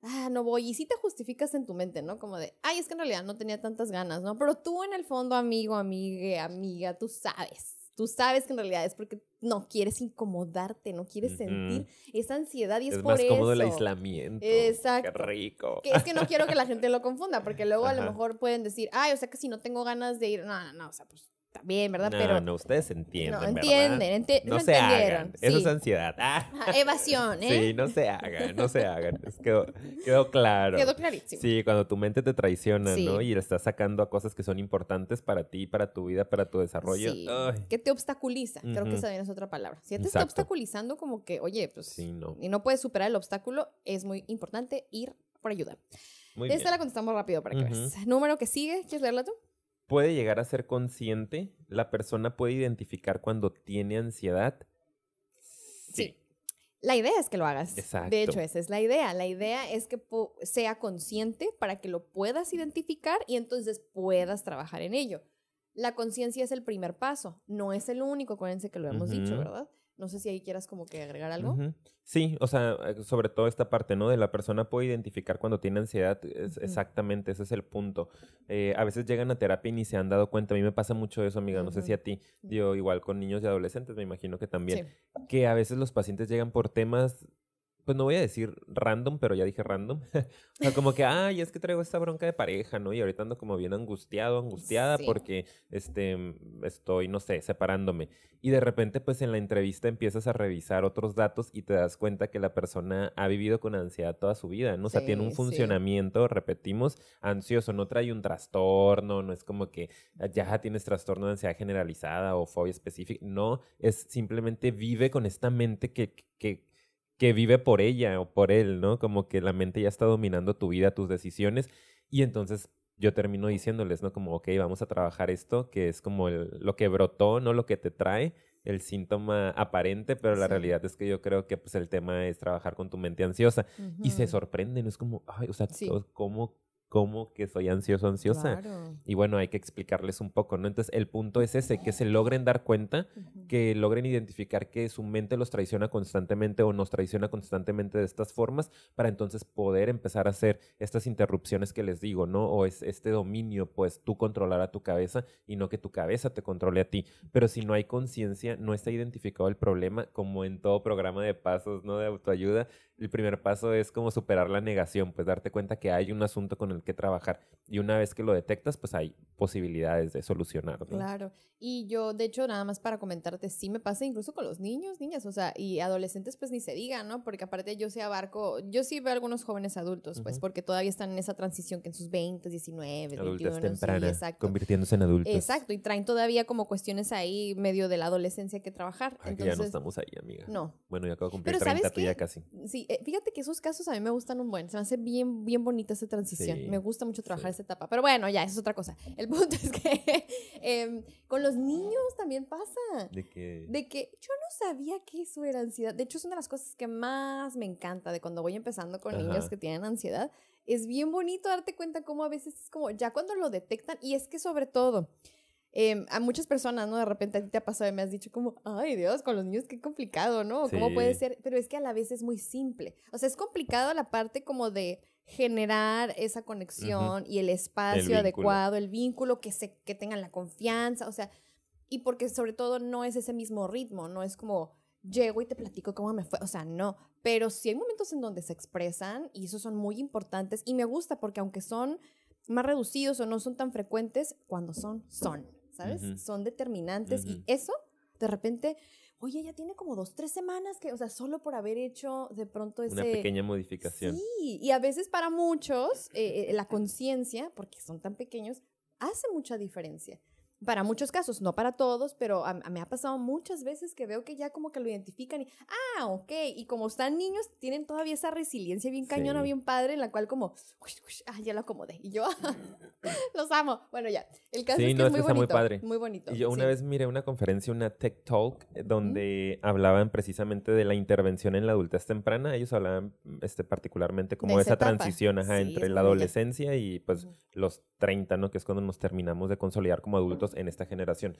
ah, no voy, y sí te justificas en tu mente, ¿no? Como de, ay, es que en realidad no tenía tantas ganas, ¿no? Pero tú en el fondo, amigo, amiga, amiga, tú sabes Tú sabes que en realidad es porque no quieres incomodarte, no quieres sentir esa ansiedad y es, por eso. Es más cómodo el aislamiento. Exacto. Qué rico. es que no quiero que la gente lo confunda, porque luego a lo mejor pueden decir, ay, o sea que si no tengo ganas de ir, no, no, no, o sea, pues bien, ¿verdad? No, Pero no, ustedes entienden. No, entienden, no se hagan. Eso es ansiedad. Ah. evasión, ¿eh? Sí, no se hagan, no se hagan. quedó, quedó claro. Quedó clarísimo. Sí, cuando tu mente te traiciona, ¿no? Y le estás sacando a cosas que son importantes para ti, para tu vida, para tu desarrollo. Sí. Que te obstaculiza. Creo que esa es otra palabra. Si te está obstaculizando, como que, oye, pues. Sí, no. Y no puedes superar el obstáculo, es muy importante ir por ayuda. Muy Esta la contestamos rápido para que veas. Número que sigue, ¿quieres leerla tú? Puede llegar a ser consciente, la persona puede identificar cuando tiene ansiedad. Sí. La idea es que lo hagas. Exacto. De hecho, esa es la idea. La idea es que sea consciente para que lo puedas identificar y entonces puedas trabajar en ello. La conciencia es el primer paso, no es el único, acuérdense que lo hemos dicho, ¿verdad? No sé si ahí quieras como que agregar algo. Sí, o sea, eh, sobre todo esta parte, ¿no? De la persona puede identificar cuando tiene ansiedad, exactamente, ese es el punto. Eh, a veces llegan a terapia y ni se han dado cuenta, a mí me pasa mucho eso, amiga, no sé si a ti, yo igual con niños y adolescentes, me imagino que también, que a veces los pacientes llegan por temas pues no voy a decir random, pero ya dije random. o sea, como que, ay, es que traigo esta bronca de pareja, ¿no? Y ahorita ando como bien angustiado, angustiada porque, este, estoy, no sé, separándome. Y de repente, pues en la entrevista empiezas a revisar otros datos y te das cuenta que la persona ha vivido con ansiedad toda su vida, ¿no? O sea, tiene un funcionamiento, repetimos, ansioso, no trae un trastorno, no es como que ya tienes trastorno de ansiedad generalizada o fobia específica, no, es simplemente vive con esta mente que, que que vive por ella o por él, ¿no? Como que la mente ya está dominando tu vida, tus decisiones. Y entonces yo termino diciéndoles, ¿no? Como, ok, vamos a trabajar esto, que es como lo que brotó, no lo que te trae, el síntoma aparente, pero la realidad es que yo creo que pues el tema es trabajar con tu mente ansiosa. Y se sorprenden, es como, ay, o sea, ¿cómo, cómo que soy ansioso, ansiosa. Y bueno, hay que explicarles un poco, ¿no? Entonces, el punto es ese, que se logren dar cuenta, que logren identificar que su mente los traiciona constantemente o nos traiciona constantemente de estas formas, para entonces poder empezar a hacer estas interrupciones que les digo, ¿no? O es este dominio, pues tú controlar a tu cabeza y no que tu cabeza te controle a ti. Pero si no hay conciencia, no está identificado el problema, como en todo programa de pasos, ¿no? De autoayuda, el primer paso es como superar la negación, pues darte cuenta que hay un asunto con el que trabajar. Y una vez que lo detectas, pues hay posibilidades de solucionarlo. Claro. Y yo, de hecho, nada más para comentarte, sí me pasa incluso con los niños, niñas, o sea, y adolescentes, pues ni se diga, ¿no? Porque aparte yo sí abarco, yo sí veo a algunos jóvenes adultos, pues, porque todavía están en esa transición que en sus 20, 19, Adultas 21. exacto. convirtiéndose en adultos. Exacto, y traen todavía como cuestiones ahí medio de la adolescencia que trabajar. Entonces, ya no estamos ahí, amiga. No. Bueno, ya acabo de cumplir 30, tú ya casi. Sí, eh, fíjate que esos casos a mí me gustan un buen, se me hace bien, bien bonita esa transición. me gusta mucho trabajar esa etapa. Pero bueno, ya, eso es otra cosa. El punto es que em, con los niños también pasa. ¿De que De que yo no sabía que eso era ansiedad. De hecho, es una de las cosas que más me encanta de cuando voy empezando con niños que tienen ansiedad. Es bien bonito darte cuenta cómo a veces es como, ya cuando lo detectan, y es que sobre todo, Em, a muchas personas, ¿no? De repente a ti te ha pasado y me has dicho como, ay Dios, con los niños qué complicado, ¿no? ¿Cómo puede ser? Pero es que a la vez es muy simple. O sea, es complicado la parte como de generar esa conexión y el espacio adecuado, el vínculo, que, se, que tengan la confianza, o sea, y porque sobre todo no es ese mismo ritmo, no es como llego y te platico cómo me fue, o sea, no, pero sí hay momentos en donde se expresan y esos son muy importantes y me gusta porque aunque son más reducidos o no son tan frecuentes, cuando son, son. ¿Sabes? Son determinantes y eso, de repente, oye, ya tiene como dos, tres semanas que, o sea, solo por haber hecho de pronto ese... Una pequeña modificación. Sí, y a veces para muchos eh, eh, la conciencia, porque son tan pequeños, hace mucha diferencia para muchos casos, no para todos, pero a, me ha pasado muchas veces que veo que ya como que lo identifican y, ah, ok, y como están niños, tienen todavía esa resiliencia bien cañona, bien padre, en la cual como, ah, ya lo acomodé, y yo, los amo. Bueno, ya, el caso es que es muy bonito. Muy, padre. muy bonito. Y yo una vez miré una conferencia, una Tech Talk, eh, donde hablaban precisamente de la intervención en la adultez temprana, ellos hablaban este, particularmente como esa, transición entre la adolescencia y pues los 30, ¿no? Que es cuando nos terminamos de consolidar como adultos en esta generación.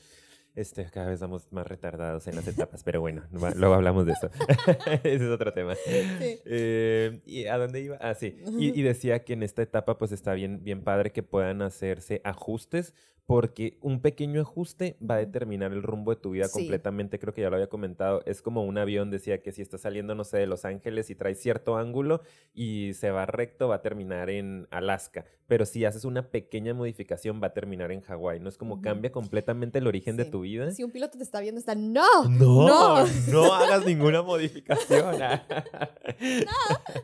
Este, cada vez vamos más retardados en las etapas, pero bueno, luego hablamos de eso. Ese es otro tema. Eh, ¿Y a dónde iba? Ah, sí. Y, y, decía que en esta etapa pues está bien, bien padre que puedan hacerse ajustes porque un pequeño ajuste va a determinar el rumbo de tu vida completamente. Creo que ya lo había comentado. Es como un avión, decía que si está saliendo, no sé, de Los Ángeles y trae cierto ángulo y se va recto, va a terminar en Alaska. Pero si haces una pequeña modificación, va a terminar en Hawái. No es como cambia completamente el origen de tu vida. Si un piloto te está viendo, está, no, no, no, hagas ninguna modificación.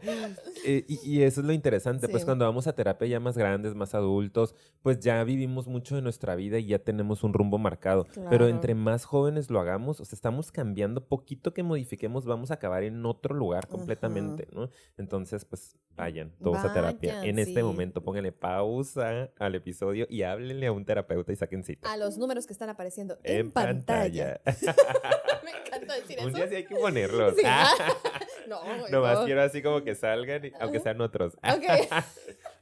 Eh, y, eso es lo interesante. Pues cuando vamos a terapia ya más grandes, más adultos, pues ya vivimos mucho de nuestra vida y ya tenemos un rumbo marcado. Pero entre más jóvenes lo hagamos, o sea, estamos cambiando, poquito que modifiquemos, vamos a acabar en otro lugar completamente, ¿no? Entonces, pues vayan todos a terapia. En este momento pónganle pausa al episodio y háblenle a un terapeuta y saquen cita. A los números que están apareciendo en, pantalla. Me encanta decir eso. Un día sí hay que ponerlos. no, no. más quiero así como que salgan, aunque sean otros. Ok.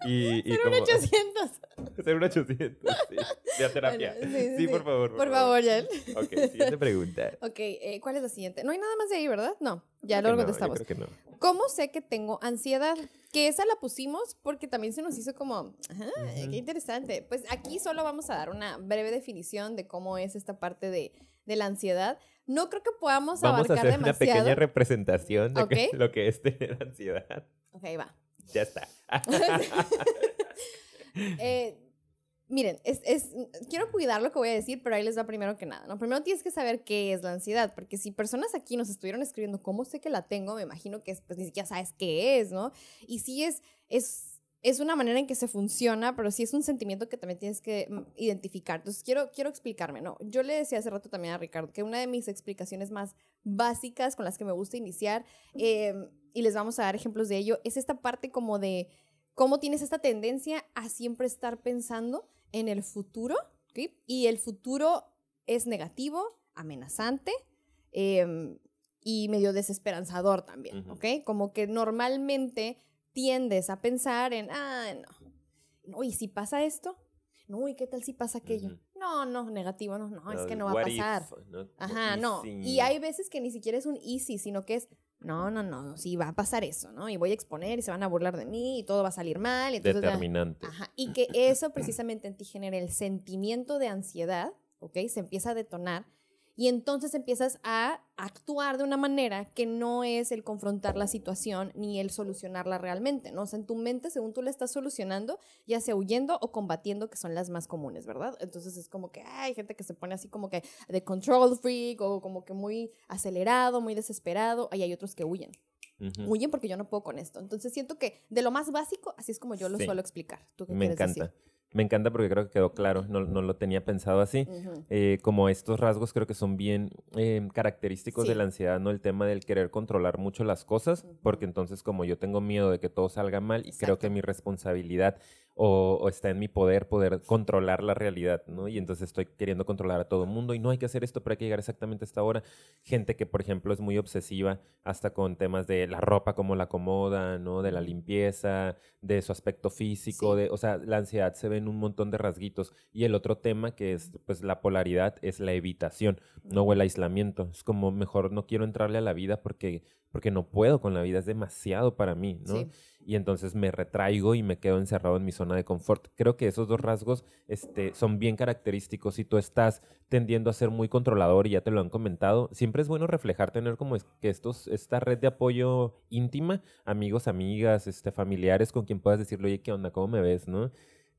Y, y como... 800. Ser un 800, sí. De terapia. sí, por favor. Por, favor, ya. Ok, siguiente pregunta. Ok, eh, ¿cuál es la siguiente? No hay nada más de ahí, ¿verdad? No, ya luego contestamos. creo que no. ¿Cómo sé que tengo ansiedad? Que esa la pusimos porque también se nos hizo como, ajá, qué interesante. Pues aquí solo vamos a dar una breve definición de cómo es esta parte de, de la ansiedad. No creo que podamos vamos abarcar a hacer una pequeña representación de lo que es tener ansiedad. Ok, va. Ya está. Eh, miren, es, es, quiero cuidar lo que voy a decir, pero ahí les va primero que nada. ¿no? Primero tienes que saber qué es la ansiedad, porque si personas aquí nos estuvieron escribiendo cómo sé que la tengo, me imagino que pues, ni siquiera sabes qué es, ¿no? Y es, es, es una manera en que se funciona, pero sí es un sentimiento que también tienes que mm, identificar. Entonces, quiero, quiero explicarme, ¿no? Yo le decía hace rato también a Ricardo que una de mis explicaciones más básicas con las que me gusta iniciar, eh, y les vamos a dar ejemplos de ello, es esta parte como de cómo tienes esta tendencia a siempre estar pensando en el futuro, Y el futuro es negativo, amenazante em, y medio desesperanzador también, ¿ok? Como que normalmente tiendes a pensar en, ah, no, no, ¿y si pasa esto? No, ¿y qué tal si pasa aquello? No, no, negativo, no, no, es que no va a pasar. Ajá, no. Y hay veces que ni siquiera es un easy, sino que es, no, no, no, sí va a pasar eso, ¿no? Y voy a exponer y se van a burlar de mí y todo va a salir mal. Entonces, Determinante. Ajá, y que eso precisamente en ti genera el sentimiento de ansiedad, ¿ok? Se empieza a detonar y entonces empiezas a actuar de una manera que no es el confrontar la situación ni el solucionarla realmente, ¿no? O sea, en tu mente, según tú la estás solucionando, ya sea huyendo o combatiendo, que son las más comunes, ¿verdad? Entonces es como que hay gente que se pone así como que de control freak o como que muy acelerado, muy desesperado, y hay otros que huyen. Huyen porque yo no puedo con esto. Entonces siento que de lo más básico, así es como yo lo suelo explicar. ¿Tú qué Me encanta. Me encanta porque creo que quedó claro, no, no lo tenía pensado así. Eh, como estos rasgos creo que son bien em, característicos de la ansiedad, ¿no? El tema del querer controlar mucho las cosas, porque entonces como yo tengo miedo de que todo salga mal y creo que mi responsabilidad o, está en mi poder poder controlar la realidad, ¿no? Y entonces estoy queriendo controlar a todo el mundo y no hay que hacer esto, pero hay que llegar exactamente a esta hora. Gente que, por ejemplo, es muy obsesiva hasta con temas de la ropa, cómo la acomoda, ¿no? De la limpieza, de su aspecto físico, de, o sea, la ansiedad se ve en un montón de rasguitos. Y el otro tema que es, pues, la polaridad es la evitación, ¿no? O el aislamiento. Es como, mejor no quiero entrarle a la vida porque, porque no puedo con la vida, es demasiado para mí, ¿no? Y entonces me retraigo y me quedo encerrado en mi zona de confort. Creo que esos dos rasgos este, son bien característicos. Si tú estás tendiendo a ser muy controlador y ya te lo han comentado, siempre es bueno reflejar, tener como es, que estos, esta red de apoyo íntima, amigos, amigas, este, familiares con quien puedas decirle, oye, ¿qué onda? ¿Cómo me ves? ¿No?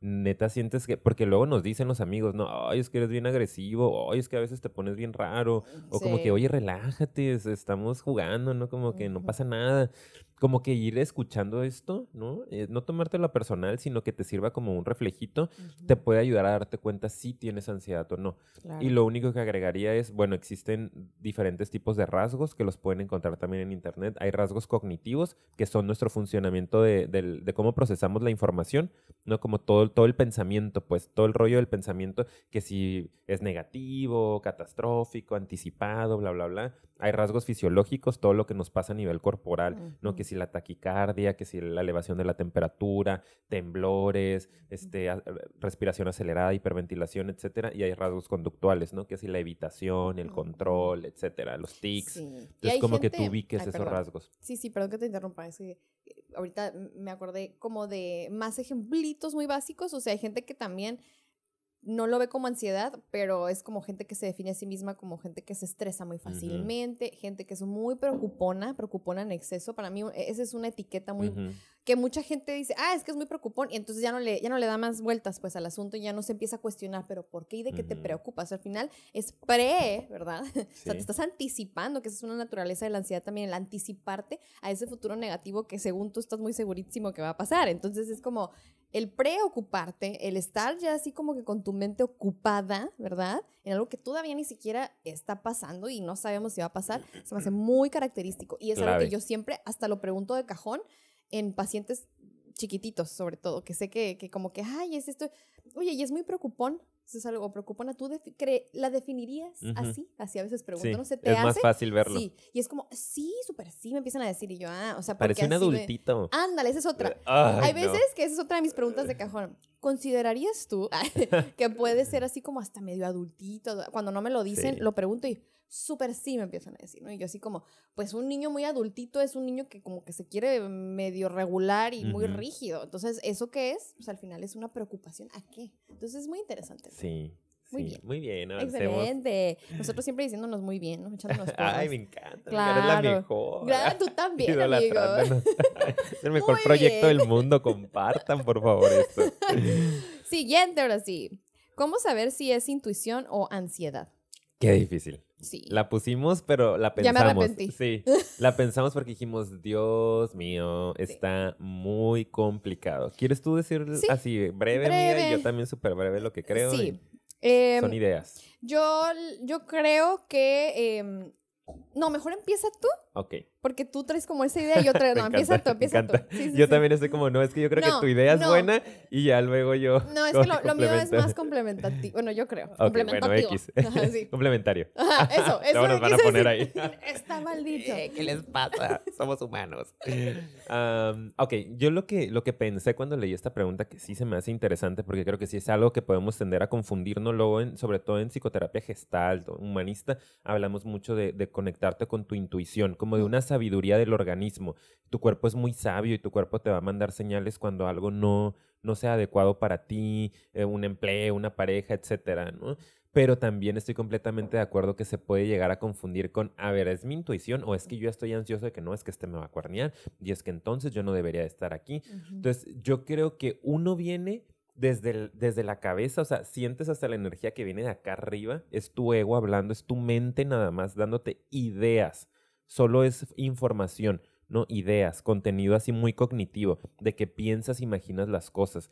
neta sientes que, porque luego nos dicen los amigos, no, ay, es que eres bien agresivo, ay, es que a veces te pones bien raro, o como que, oye, relájate, estamos jugando, ¿no? Como que no pasa nada como que ir escuchando esto, ¿no? Eh, no tomártelo personal, sino que te sirva como un reflejito, te puede ayudar a darte cuenta si tienes ansiedad o no. Y lo único que agregaría es, bueno, existen diferentes tipos de rasgos que los pueden encontrar también en Internet. Hay rasgos cognitivos, que son nuestro funcionamiento de, de, cómo procesamos la información, ¿no? Como todo, todo el pensamiento, pues todo el rollo del pensamiento, que si es negativo, catastrófico, anticipado, bla, bla, bla. Hay rasgos fisiológicos, todo lo que nos pasa a nivel corporal, ¿no? Que si la taquicardia, que si la elevación de la temperatura, temblores, este, respiración acelerada, hiperventilación, etcétera, y hay rasgos conductuales, ¿no? Que si la evitación, el control, etcétera, los tics. Entonces, como que tú ubiques esos rasgos. Sí, sí, perdón que te interrumpa, es que eh, ahorita me acordé como de más ejemplitos muy básicos, o sea, hay gente que también no lo ve como ansiedad, pero es como gente que se define a sí misma como gente que se estresa muy fácilmente, gente que es muy preocupona, preocupona en exceso. Para mí esa es una etiqueta muy que mucha gente dice, "Ah, es que es muy preocupón" y entonces ya no le ya no le da más vueltas pues al asunto y ya no se empieza a cuestionar, pero ¿por qué y de qué te preocupas? Al final es pre, ¿verdad? o sea, te estás anticipando, que esa es una naturaleza de la ansiedad también, el anticiparte a ese futuro negativo que según tú estás muy segurísimo que va a pasar. Entonces es como el preocuparte, el estar ya así como que con tu mente ocupada, ¿verdad? En algo que todavía ni siquiera está pasando y no sabemos si va a pasar, se me hace muy característico. Y es algo que yo siempre hasta lo pregunto de cajón en pacientes chiquititos, sobre todo, que sé que, que como que, ay, es esto, oye, y es muy preocupón, es algo preocupona. ¿Tú la definirías así? Así a veces pregunto, ¿no? ¿Se te es más fácil verlo. Sí, y es como, sí, súper sí, me empiezan a decir. Y yo, ah, o sea, Parece un adultito. Ándale, esa es otra. Hay veces que esa es otra de mis preguntas de cajón. ¿Considerarías tú que puede ser así como hasta medio adultito? Cuando no me lo dicen, lo pregunto y súper sí me empiezan a decir, ¿no? Y yo así como, pues un niño muy adultito es un niño que como que se quiere medio regular y muy rígido. Entonces, ¿eso qué es? Pues al final es una preocupación. ¿A qué? Entonces es muy interesante. Sí. Muy bien. Muy bien, Excelente. Nosotros siempre diciéndonos muy bien, ¿no? Echándonos Ay, me encanta. Claro. Eres la mejor. Claro, tú también, amigo. es el mejor proyecto del mundo. Compartan, por favor, esto. Siguiente, ahora sí. ¿Cómo saber si es intuición o ansiedad? Qué difícil. Sí. La pusimos, pero la pensamos. Ya me arrepentí. Sí. La pensamos porque dijimos, Dios mío, está muy complicado. ¿Quieres tú decir así breve, breve. Yo también súper breve lo que creo. Sí. Em, son ideas. Yo, yo creo que em, no, mejor empieza tú. Ok. Porque tú traes como esa idea y yo traigo, no, empieza tú, empieza tú. yo también estoy como, no, es que yo creo que tu idea es buena y ya luego yo. No, es que lo, mío es más complementativo. Bueno, yo creo. complementativo. Bueno, X. Complementario. eso, eso. Luego nos van a poner ahí. Está maldito. ¿Qué les pasa? Somos humanos. ok, yo lo que, lo que pensé cuando leí esta pregunta, que sí se me hace interesante, porque creo que sí es algo que podemos tender a confundirnos luego, en, sobre todo en psicoterapia gestal, humanista, hablamos mucho de, de conectarte con tu intuición, como de una sabiduría del organismo. Tu cuerpo es muy sabio y tu cuerpo te va a mandar señales cuando algo no, no sea adecuado para ti, eh, un empleo, una pareja, etcétera, ¿no? Pero también estoy completamente de acuerdo que se puede llegar a confundir con, a ver, ¿es mi intuición o es que yo estoy ansioso de que no, es que este me va a cuarnear y es que entonces yo no debería estar aquí? Entonces, yo creo que uno viene desde, desde la cabeza, o sea, sientes hasta la energía que viene de acá arriba, es tu ego hablando, es tu mente nada más dándote ideas, solo es información, no ideas, contenido así muy cognitivo, de que piensas, imaginas las cosas.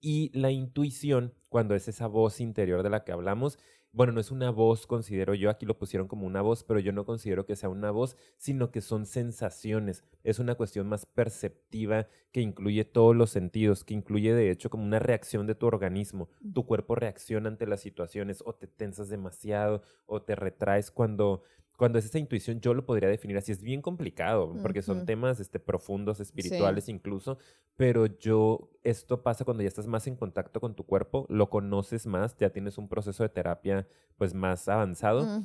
Y la intuición, cuando es esa voz interior de la que hablamos, bueno, no es una voz, considero yo, aquí lo pusieron como una voz, pero yo no considero que sea una voz, sino que son sensaciones. Es una cuestión más perceptiva que incluye todos los sentidos, que incluye de hecho como una reacción de tu organismo. Tu cuerpo reacciona ante las situaciones o te tensas demasiado o te retraes cuando cuando es esa intuición, yo lo podría definir así. Es bien complicado, porque son temas este, profundos, espirituales incluso, pero yo, esto pasa cuando ya estás más en contacto con tu cuerpo, lo conoces más, ya tienes un proceso de terapia pues más avanzado.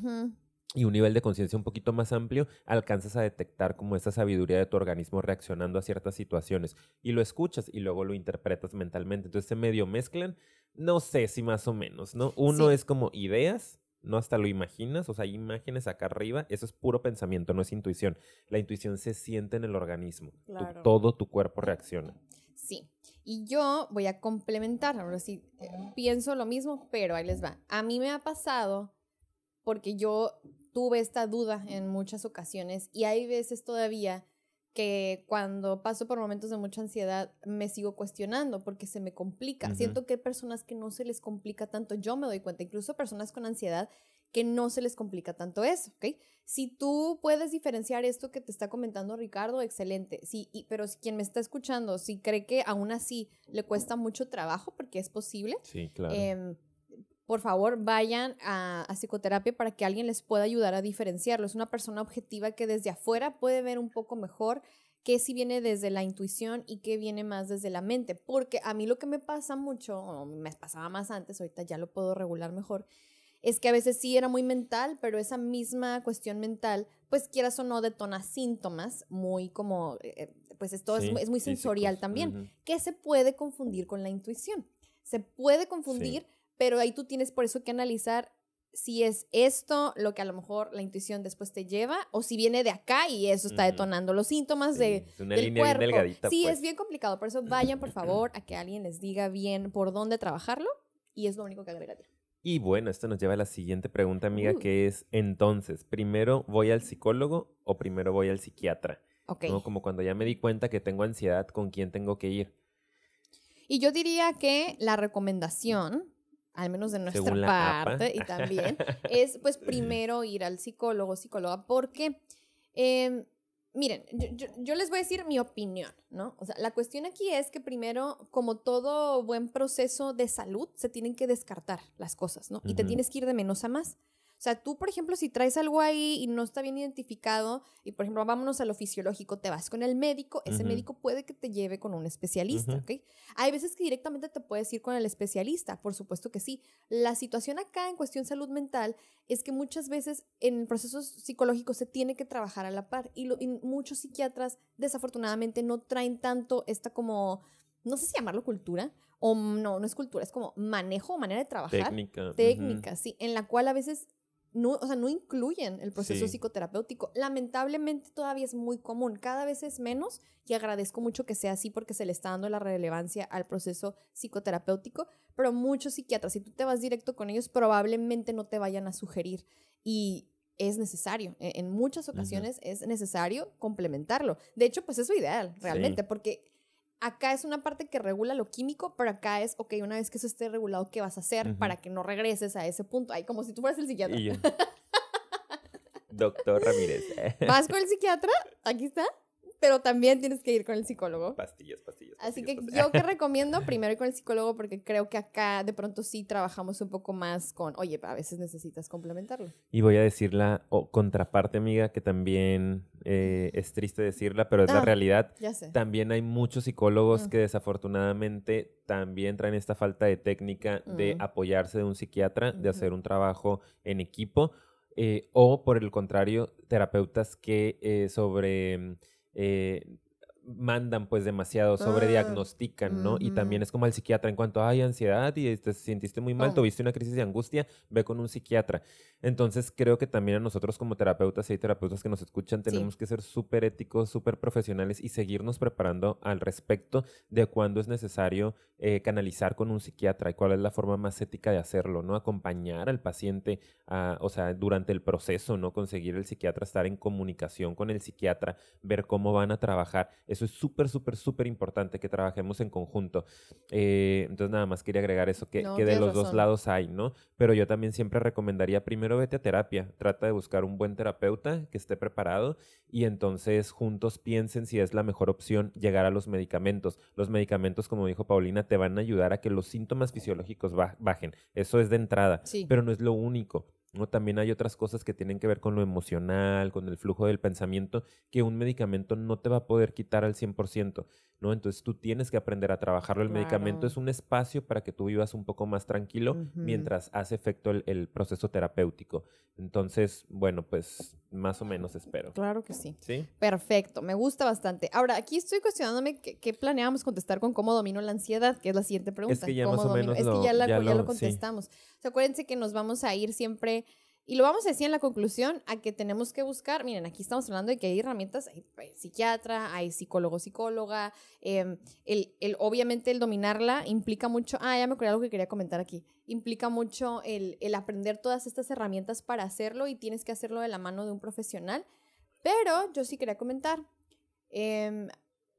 Y un nivel de conciencia un poquito más amplio, alcanzas a detectar como esa sabiduría de tu organismo reaccionando a ciertas situaciones. Y lo escuchas y luego lo interpretas mentalmente. Entonces se medio mezclan, no sé si más o menos, ¿no? Uno es como ideas no hasta lo imaginas, o sea, hay imágenes acá arriba, eso es puro pensamiento, no es intuición. La intuición se siente en el organismo, todo tu cuerpo reacciona. Sí, y yo voy a complementar, ahora sí, eh, pienso lo mismo, pero ahí les va. A mí me ha pasado porque yo tuve esta duda en muchas ocasiones y hay veces todavía que cuando paso por momentos de mucha ansiedad me sigo cuestionando porque se me complica. Siento que hay personas que no se les complica tanto, yo me doy cuenta, incluso personas con ansiedad que no se les complica tanto eso, ¿ok? Si tú puedes diferenciar esto que te está comentando Ricardo, excelente. Sí, pero si quien me está escuchando, si cree que aún así le cuesta mucho trabajo, porque es posible, sí, claro. Em, por favor vayan a, psicoterapia para que alguien les pueda ayudar a diferenciarlo. Es una persona objetiva que desde afuera puede ver un poco mejor qué si viene desde la intuición y qué viene más desde la mente. Porque a mí lo que me pasa mucho, o me pasaba más antes, ahorita ya lo puedo regular mejor, es que a veces sí era muy mental, pero esa misma cuestión mental, pues quieras o no, detona síntomas muy como, eh, pues esto es, muy sensorial también, que se puede confundir con la intuición. Se puede confundir pero ahí tú tienes por eso que analizar si es esto lo que a lo mejor la intuición después te lleva o si viene de acá y eso está detonando los síntomas de, una del cuerpo. delgadita, sí, es pues. bien complicado, por eso vayan por favor a que alguien les diga bien por dónde trabajarlo y es lo único que agregaría. Y bueno, esto nos lleva a la siguiente pregunta, amiga, uh. que es entonces, ¿primero voy al psicólogo o primero voy al psiquiatra? Como cuando ya me di cuenta que tengo ansiedad, ¿con quién tengo que ir? Y yo diría que la recomendación, al menos de nuestra parte, y también, es pues primero ir al psicólogo, psicóloga, porque, em, miren, yo, les voy a decir mi opinión, ¿no? O sea, la cuestión aquí es que primero, como todo buen proceso de salud, se tienen que descartar las cosas, ¿no? Y te tienes que ir de menos a más. O sea, tú, por ejemplo, si traes algo ahí y no está bien identificado, y por ejemplo, vámonos a lo fisiológico, te vas con el médico, ese médico puede que te lleve con un especialista, ¿ok? Hay veces que directamente te puedes ir con el especialista, por supuesto que sí. La situación acá en cuestión salud mental es que muchas veces en procesos psicológicos se tiene que trabajar a la par y, y muchos psiquiatras desafortunadamente no traen tanto esta como, no sé si llamarlo cultura, o no, no es cultura, es como manejo manera de trabajar. Técnica. Técnica, sí, en la cual a veces no, o sea, no incluyen el proceso psicoterapéutico. Lamentablemente todavía es muy común, cada vez es menos y agradezco mucho que sea así porque se le está dando la relevancia al proceso psicoterapéutico, pero muchos psiquiatras, si tú te vas directo con ellos, probablemente no te vayan a sugerir y es necesario, e, en muchas ocasiones es necesario complementarlo. De hecho, pues es lo ideal, realmente, porque acá es una parte que regula lo químico, pero acá es, ok, una vez que eso esté regulado, ¿qué vas a hacer para que no regreses a ese punto? Ahí como si tú fueras el psiquiatra. Doctor Ramírez. ¿Vas con el psiquiatra? Aquí está pero también tienes que ir con el psicólogo. Pastillas, pastillas. Así que yo que recomiendo primero ir con el psicólogo porque creo que acá de pronto sí trabajamos un poco más con, oye, a veces necesitas complementarlo. Y voy a decir la contraparte, amiga, que también eh, es triste decirla, pero es la ah, realidad. Ya sé. También hay muchos psicólogos ah. que desafortunadamente también traen esta falta de técnica de mm. apoyarse de un psiquiatra, de hacer un trabajo en equipo. Eh, o por el contrario, terapeutas que eh, sobre eh, mandan pues demasiado, sobrediagnostican, ¿no? Y también es como el psiquiatra en cuanto hay ansiedad y te sentiste muy mal, tuviste una crisis de angustia, ve con un psiquiatra. Entonces creo que también a nosotros como terapeutas, y terapeutas que nos escuchan, tenemos que ser súper éticos, súper profesionales y seguirnos preparando al respecto de cuándo es necesario eh, canalizar con un psiquiatra y cuál es la forma más ética de hacerlo, ¿no? Acompañar al paciente, o sea, durante el proceso, ¿no? Conseguir el psiquiatra estar en comunicación con el psiquiatra, ver cómo van a trabajar eso es súper, súper, súper importante que trabajemos en conjunto. Eh, entonces, nada más quería agregar eso, que, que de los dos lados hay, ¿no? Pero yo también siempre recomendaría primero vete a terapia, trata de buscar un buen terapeuta que esté preparado y entonces juntos piensen si es la mejor opción llegar a los medicamentos. Los medicamentos, como dijo Paulina, te van a ayudar a que los síntomas fisiológicos bajen. Eso es de entrada, pero no es lo único. ¿No? También hay otras cosas que tienen que ver con lo emocional, con el flujo del pensamiento, que un medicamento no te va a poder quitar al 100%, ¿no? Entonces tú tienes que aprender a trabajarlo. El medicamento es un espacio para que tú vivas un poco más tranquilo mientras hace efecto el, proceso terapéutico. Entonces, bueno, pues más o menos espero. Claro que sí. ¿Sí? Perfecto, me gusta bastante. Ahora, aquí estoy cuestionándome qué, planeamos contestar con cómo domino la ansiedad, que es la siguiente pregunta. Es que ya más o menos Es que ya, lo, contestamos. acuérdense que nos vamos a ir siempre y lo vamos a decir en la conclusión a que tenemos que buscar, miren, aquí estamos hablando de que hay herramientas, hay, psiquiatra, hay psicólogo, psicóloga, em, el, el, obviamente el dominarla implica mucho, ah, ya me acordé algo que quería comentar aquí, implica mucho el, el aprender todas estas herramientas para hacerlo y tienes que hacerlo de la mano de un profesional, pero yo sí quería comentar, em,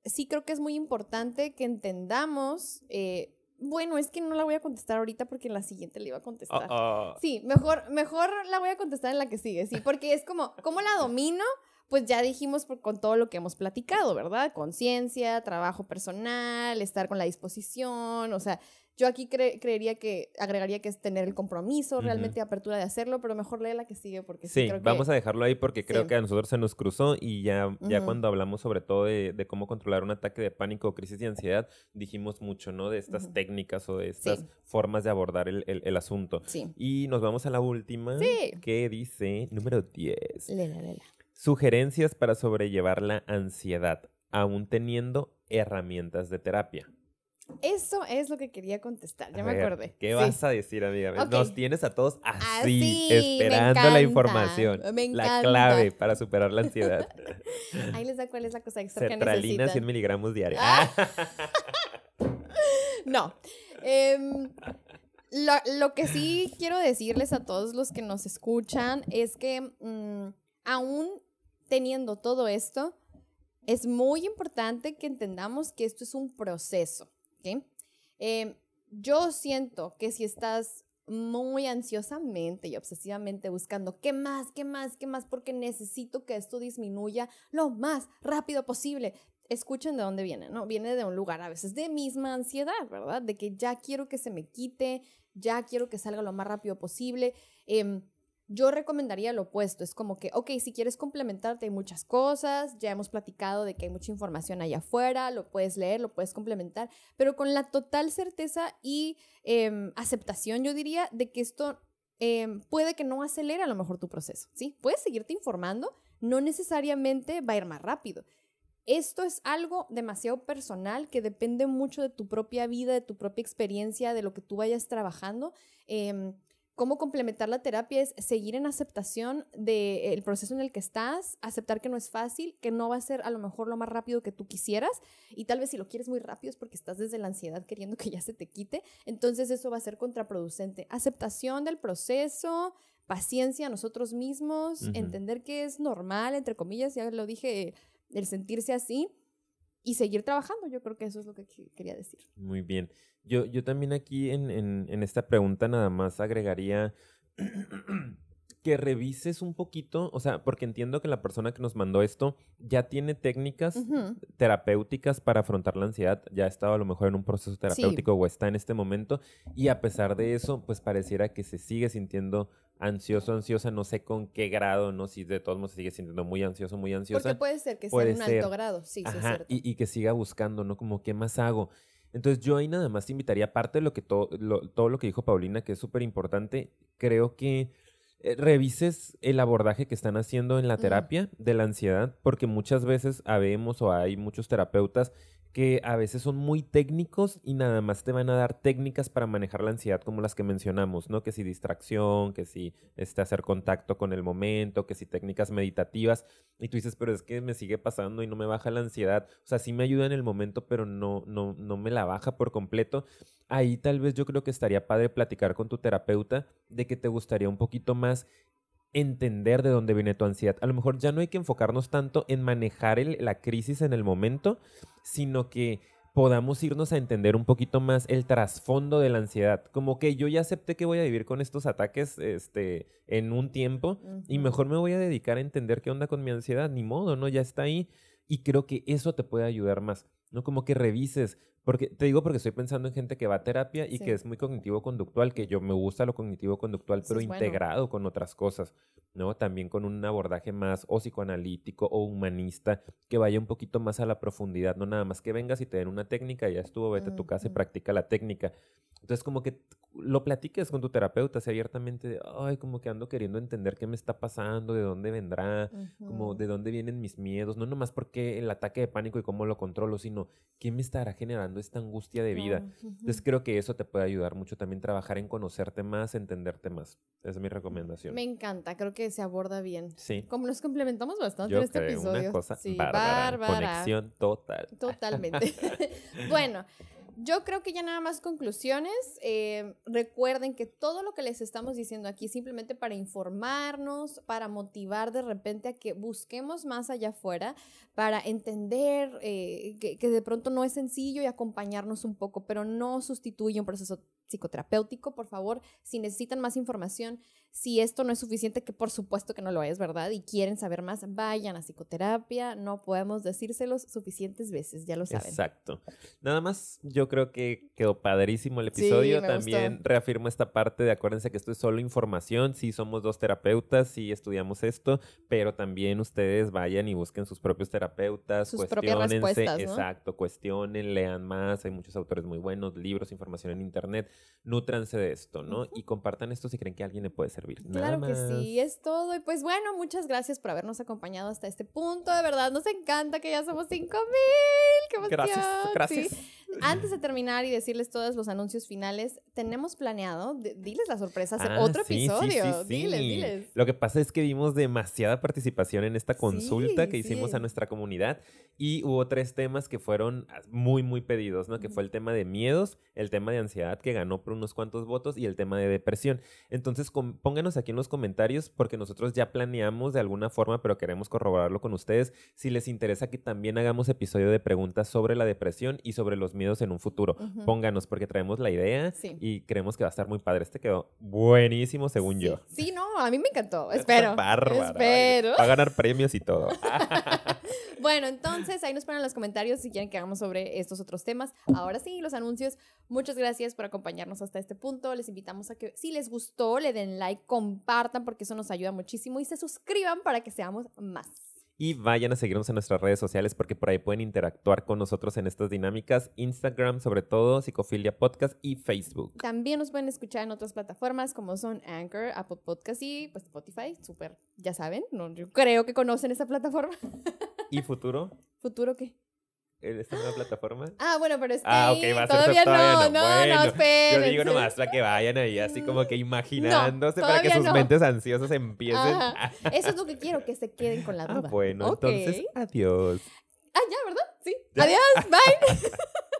sí creo que es muy importante que entendamos... Eh, bueno, es que no la voy a contestar ahorita porque en la siguiente le iba a contestar. Ah, ah. Sí, mejor, mejor la voy a contestar en la que sigue, sí, porque es como, ¿cómo la domino? Pues ya dijimos con todo lo que hemos platicado, ¿verdad? Conciencia, trabajo personal, estar con la disposición, o sea, yo aquí creería que agregaría que es tener el compromiso, realmente apertura de hacerlo, pero mejor lee la que sigue porque sí, vamos a dejarlo ahí porque creo que a nosotros se nos cruzó y ya, ya cuando hablamos sobre todo de, cómo controlar un ataque de pánico o crisis de ansiedad, dijimos mucho, ¿no? De estas técnicas o de estas formas de abordar el, el, asunto. Y nos vamos a la última, que dice número 10. Lela, lela. Sugerencias para sobrellevar la ansiedad, aún teniendo herramientas de terapia. Eso es lo que quería contestar, ya me acordé. ¿Qué vas a decir, amiga? Nos tienes a todos así, esperando la información. La clave para superar la ansiedad. Ahí les da cuál es la cosa extra que necesitan. 100 miligramos diarios. Ah. no. Em, lo, que sí quiero decirles a todos los que nos escuchan es que mm, aún teniendo todo esto, es muy importante que entendamos que esto es un proceso. Em, yo siento que si estás muy ansiosamente y obsesivamente buscando qué más, qué más, qué más, porque necesito que esto disminuya lo más rápido posible. Escuchen de dónde viene, ¿no? Viene de un lugar a veces de misma ansiedad, ¿verdad? De que ya quiero que se me quite, ya quiero que salga lo más rápido posible. Eh, yo recomendaría lo opuesto, es como que, ok, si quieres complementarte hay muchas cosas, ya hemos platicado de que hay mucha información allá afuera, lo puedes leer, lo puedes complementar, pero con la total certeza y em, aceptación, yo diría, de que esto em, puede que no acelere a lo mejor tu proceso, ¿sí? Puedes seguirte informando, no necesariamente va a ir más rápido. Esto es algo demasiado personal que depende mucho de tu propia vida, de tu propia experiencia, de lo que tú vayas trabajando. Eh, cómo complementar la terapia es seguir en aceptación del proceso en el que estás, aceptar que no es fácil, que no va a ser a lo mejor lo más rápido que tú quisieras y tal vez si lo quieres muy rápido es porque estás desde la ansiedad queriendo que ya se te quite, entonces eso va a ser contraproducente. Aceptación del proceso, paciencia a nosotros mismos, entender que es normal, entre comillas, ya lo dije, el sentirse así y seguir trabajando. Yo creo que eso es lo que quería decir. Muy bien. Yo, yo también aquí en, en, esta pregunta nada más agregaría que revises un poquito, o sea, porque entiendo que la persona que nos mandó esto ya tiene técnicas terapéuticas para afrontar la ansiedad, ya ha estado a lo mejor en un proceso terapéutico o está en este momento, y a pesar de eso, pues pareciera que se sigue sintiendo ansioso, ansiosa, no sé con qué grado, no si de todos modos se sigue sintiendo muy ansioso, muy ansiosa. Porque puede ser que sea en un alto grado, sí, sí es cierto. Y, y, que siga buscando, ¿no? Como, ¿qué más hago? Entonces yo ahí nada más te invitaría, aparte de lo que todo lo que dijo Paulina, que es súper importante, creo que revises el abordaje que están haciendo en la terapia de la ansiedad, porque muchas veces habemos o hay muchos terapeutas que a veces son muy técnicos y nada más te van a dar técnicas para manejar la ansiedad como las que mencionamos, ¿no? Que si distracción, que si este, hacer contacto con el momento, que si técnicas meditativas. Y tú dices, pero es que me sigue pasando y no me baja la ansiedad. O sea, sí me ayuda en el momento, pero no, no, no me la baja por completo. Ahí tal vez yo creo que estaría padre platicar con tu terapeuta de que te gustaría un poquito más entender de dónde viene tu ansiedad. A lo mejor ya no hay que enfocarnos tanto en manejar la crisis en el momento, sino que podamos irnos a entender un poquito más el trasfondo de la ansiedad. Como que yo ya acepté que voy a vivir con estos ataques este, en un tiempo y mejor me voy a dedicar a entender qué onda con mi ansiedad. Ni modo, ¿no? Ya está ahí. Y creo que eso te puede ayudar más. ¿no? Como que revises, porque te digo porque estoy pensando en gente que va a terapia y que es muy cognitivo-conductual, que yo me gusta lo cognitivo-conductual, pero integrado con otras cosas, ¿no? También con un abordaje más o psicoanalítico o humanista, que vaya un poquito más a la profundidad, no nada más que vengas y te den una técnica, ya estuvo, vete a tu casa y practica la técnica. Entonces, como que lo platiques con tu terapeuta, así abiertamente, de, ay, como que ando queriendo entender qué me está pasando, de dónde vendrá, como de dónde vienen mis miedos, no nomás porque el ataque de pánico y cómo lo controlo, sino qué me estará generando esta angustia de vida. Entonces creo que eso te puede ayudar mucho también trabajar en conocerte más, entenderte más. Esa es mi recomendación. Me encanta, creo que se aborda bien. Sí. Como nos complementamos bastante en este episodio. Una cosa sí, bárbara. Conexión total. Totalmente. bueno, yo creo que ya nada más conclusiones. Eh, recuerden que todo lo que les estamos diciendo aquí es simplemente para informarnos, para motivar de repente a que busquemos más allá afuera, para entender eh, que, que, de pronto no es sencillo y acompañarnos un poco, pero no sustituye un proceso psicoterapéutico, por favor. Si necesitan más información, si esto no es suficiente, que por supuesto que no lo es, ¿verdad? Y quieren saber más, vayan a psicoterapia. No podemos decírselos suficientes veces, ya lo saben. Exacto. Nada más, yo creo que quedó padrísimo el episodio. También reafirmo esta parte de acuérdense que esto es solo información. Sí, somos dos terapeutas, sí estudiamos esto, pero también ustedes vayan y busquen sus propios terapeutas, sus propias respuestas, Exacto, cuestionen, lean más. Hay muchos autores muy buenos, libros, información en internet. Nútranse de esto, ¿no? Y compartan esto si creen que a alguien le puede servir claro que sí, es todo. Y pues bueno, muchas gracias por habernos acompañado hasta este punto. De verdad, nos encanta que ya somos 5000. ¡Qué emoción! Gracias, gracias. Antes de terminar y decirles todos los anuncios finales, tenemos planeado, diles la sorpresa, hacer ah, otro episodio. diles, diles. Lo que pasa es que vimos demasiada participación en esta consulta que hicimos a nuestra comunidad y hubo tres temas que fueron muy, muy pedidos, ¿no? Que fue el tema de miedos, el tema de ansiedad que ganó ganó por unos cuantos votos y el tema de depresión. Entonces, pónganos aquí en los comentarios porque nosotros ya planeamos de alguna forma, pero queremos corroborarlo con ustedes. Si les interesa que también hagamos episodio de preguntas sobre la depresión y sobre los miedos en un futuro, pónganos porque traemos la idea y creemos que va a estar muy padre. Este quedó buenísimo según yo. Sí, no, a mí me encantó. Espero. Espero. Va a ganar premios y todo. bueno, entonces ahí nos ponen en los comentarios si quieren que hagamos sobre estos otros temas. Ahora sí, los anuncios. Muchas gracias por acompañarnos hasta este punto. Les invitamos a que si les gustó, le den like, compartan porque eso nos ayuda muchísimo y se suscriban para que seamos más. Y vayan a seguirnos en nuestras redes sociales porque por ahí pueden interactuar con nosotros en estas dinámicas. Instagram, sobre todo, Psicofilia Podcast y Facebook. También nos pueden escuchar en otras plataformas como son Anchor, Apple Podcast y pues, Spotify. Súper, ya saben, no, yo creo que conocen esa plataforma. ¿Y futuro? ¿Futuro qué? Esta nueva plataforma? Ah, bueno, pero es que ah, okay, va a todavía, no, no, no, espérense. Yo digo nomás para que vayan ahí así como que imaginándose para que sus mentes ansiosas empiecen. Eso es lo que quiero, que se queden con la ah, duda. Ah, bueno, entonces, adiós. Ah, ya, ¿verdad? Sí. Adiós, bye.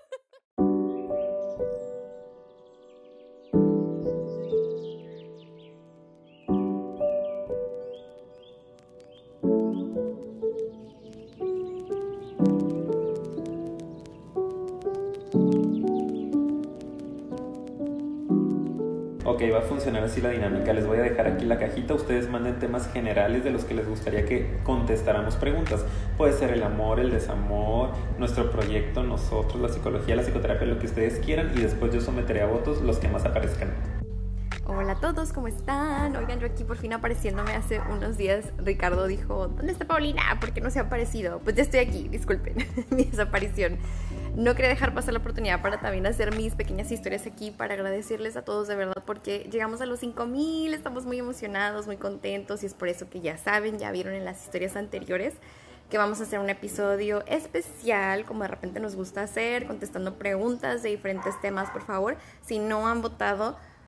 va a funcionar así la dinámica. Les voy a dejar aquí la cajita. Ustedes manden temas generales de los que les gustaría que contestáramos preguntas. Puede ser el amor, el desamor, nuestro proyecto, nosotros, la psicología, la psicoterapia, lo que ustedes quieran. Y después yo someteré a votos los que más aparezcan. Hola a todos, ¿cómo están? Oigan, yo aquí por fin apareciéndome hace unos días. Ricardo dijo, ¿dónde está Paulina? ¿Por qué no se ha aparecido? Pues ya estoy aquí, disculpen mi desaparición. No quería dejar pasar la oportunidad para también hacer mis pequeñas historias aquí, para agradecerles a todos de verdad, porque llegamos a los 5000, estamos muy emocionados, muy contentos y es por eso que ya saben, ya vieron en las historias anteriores que vamos a hacer un episodio especial, como de repente nos gusta hacer, contestando preguntas de diferentes temas, por favor. Si no han votado,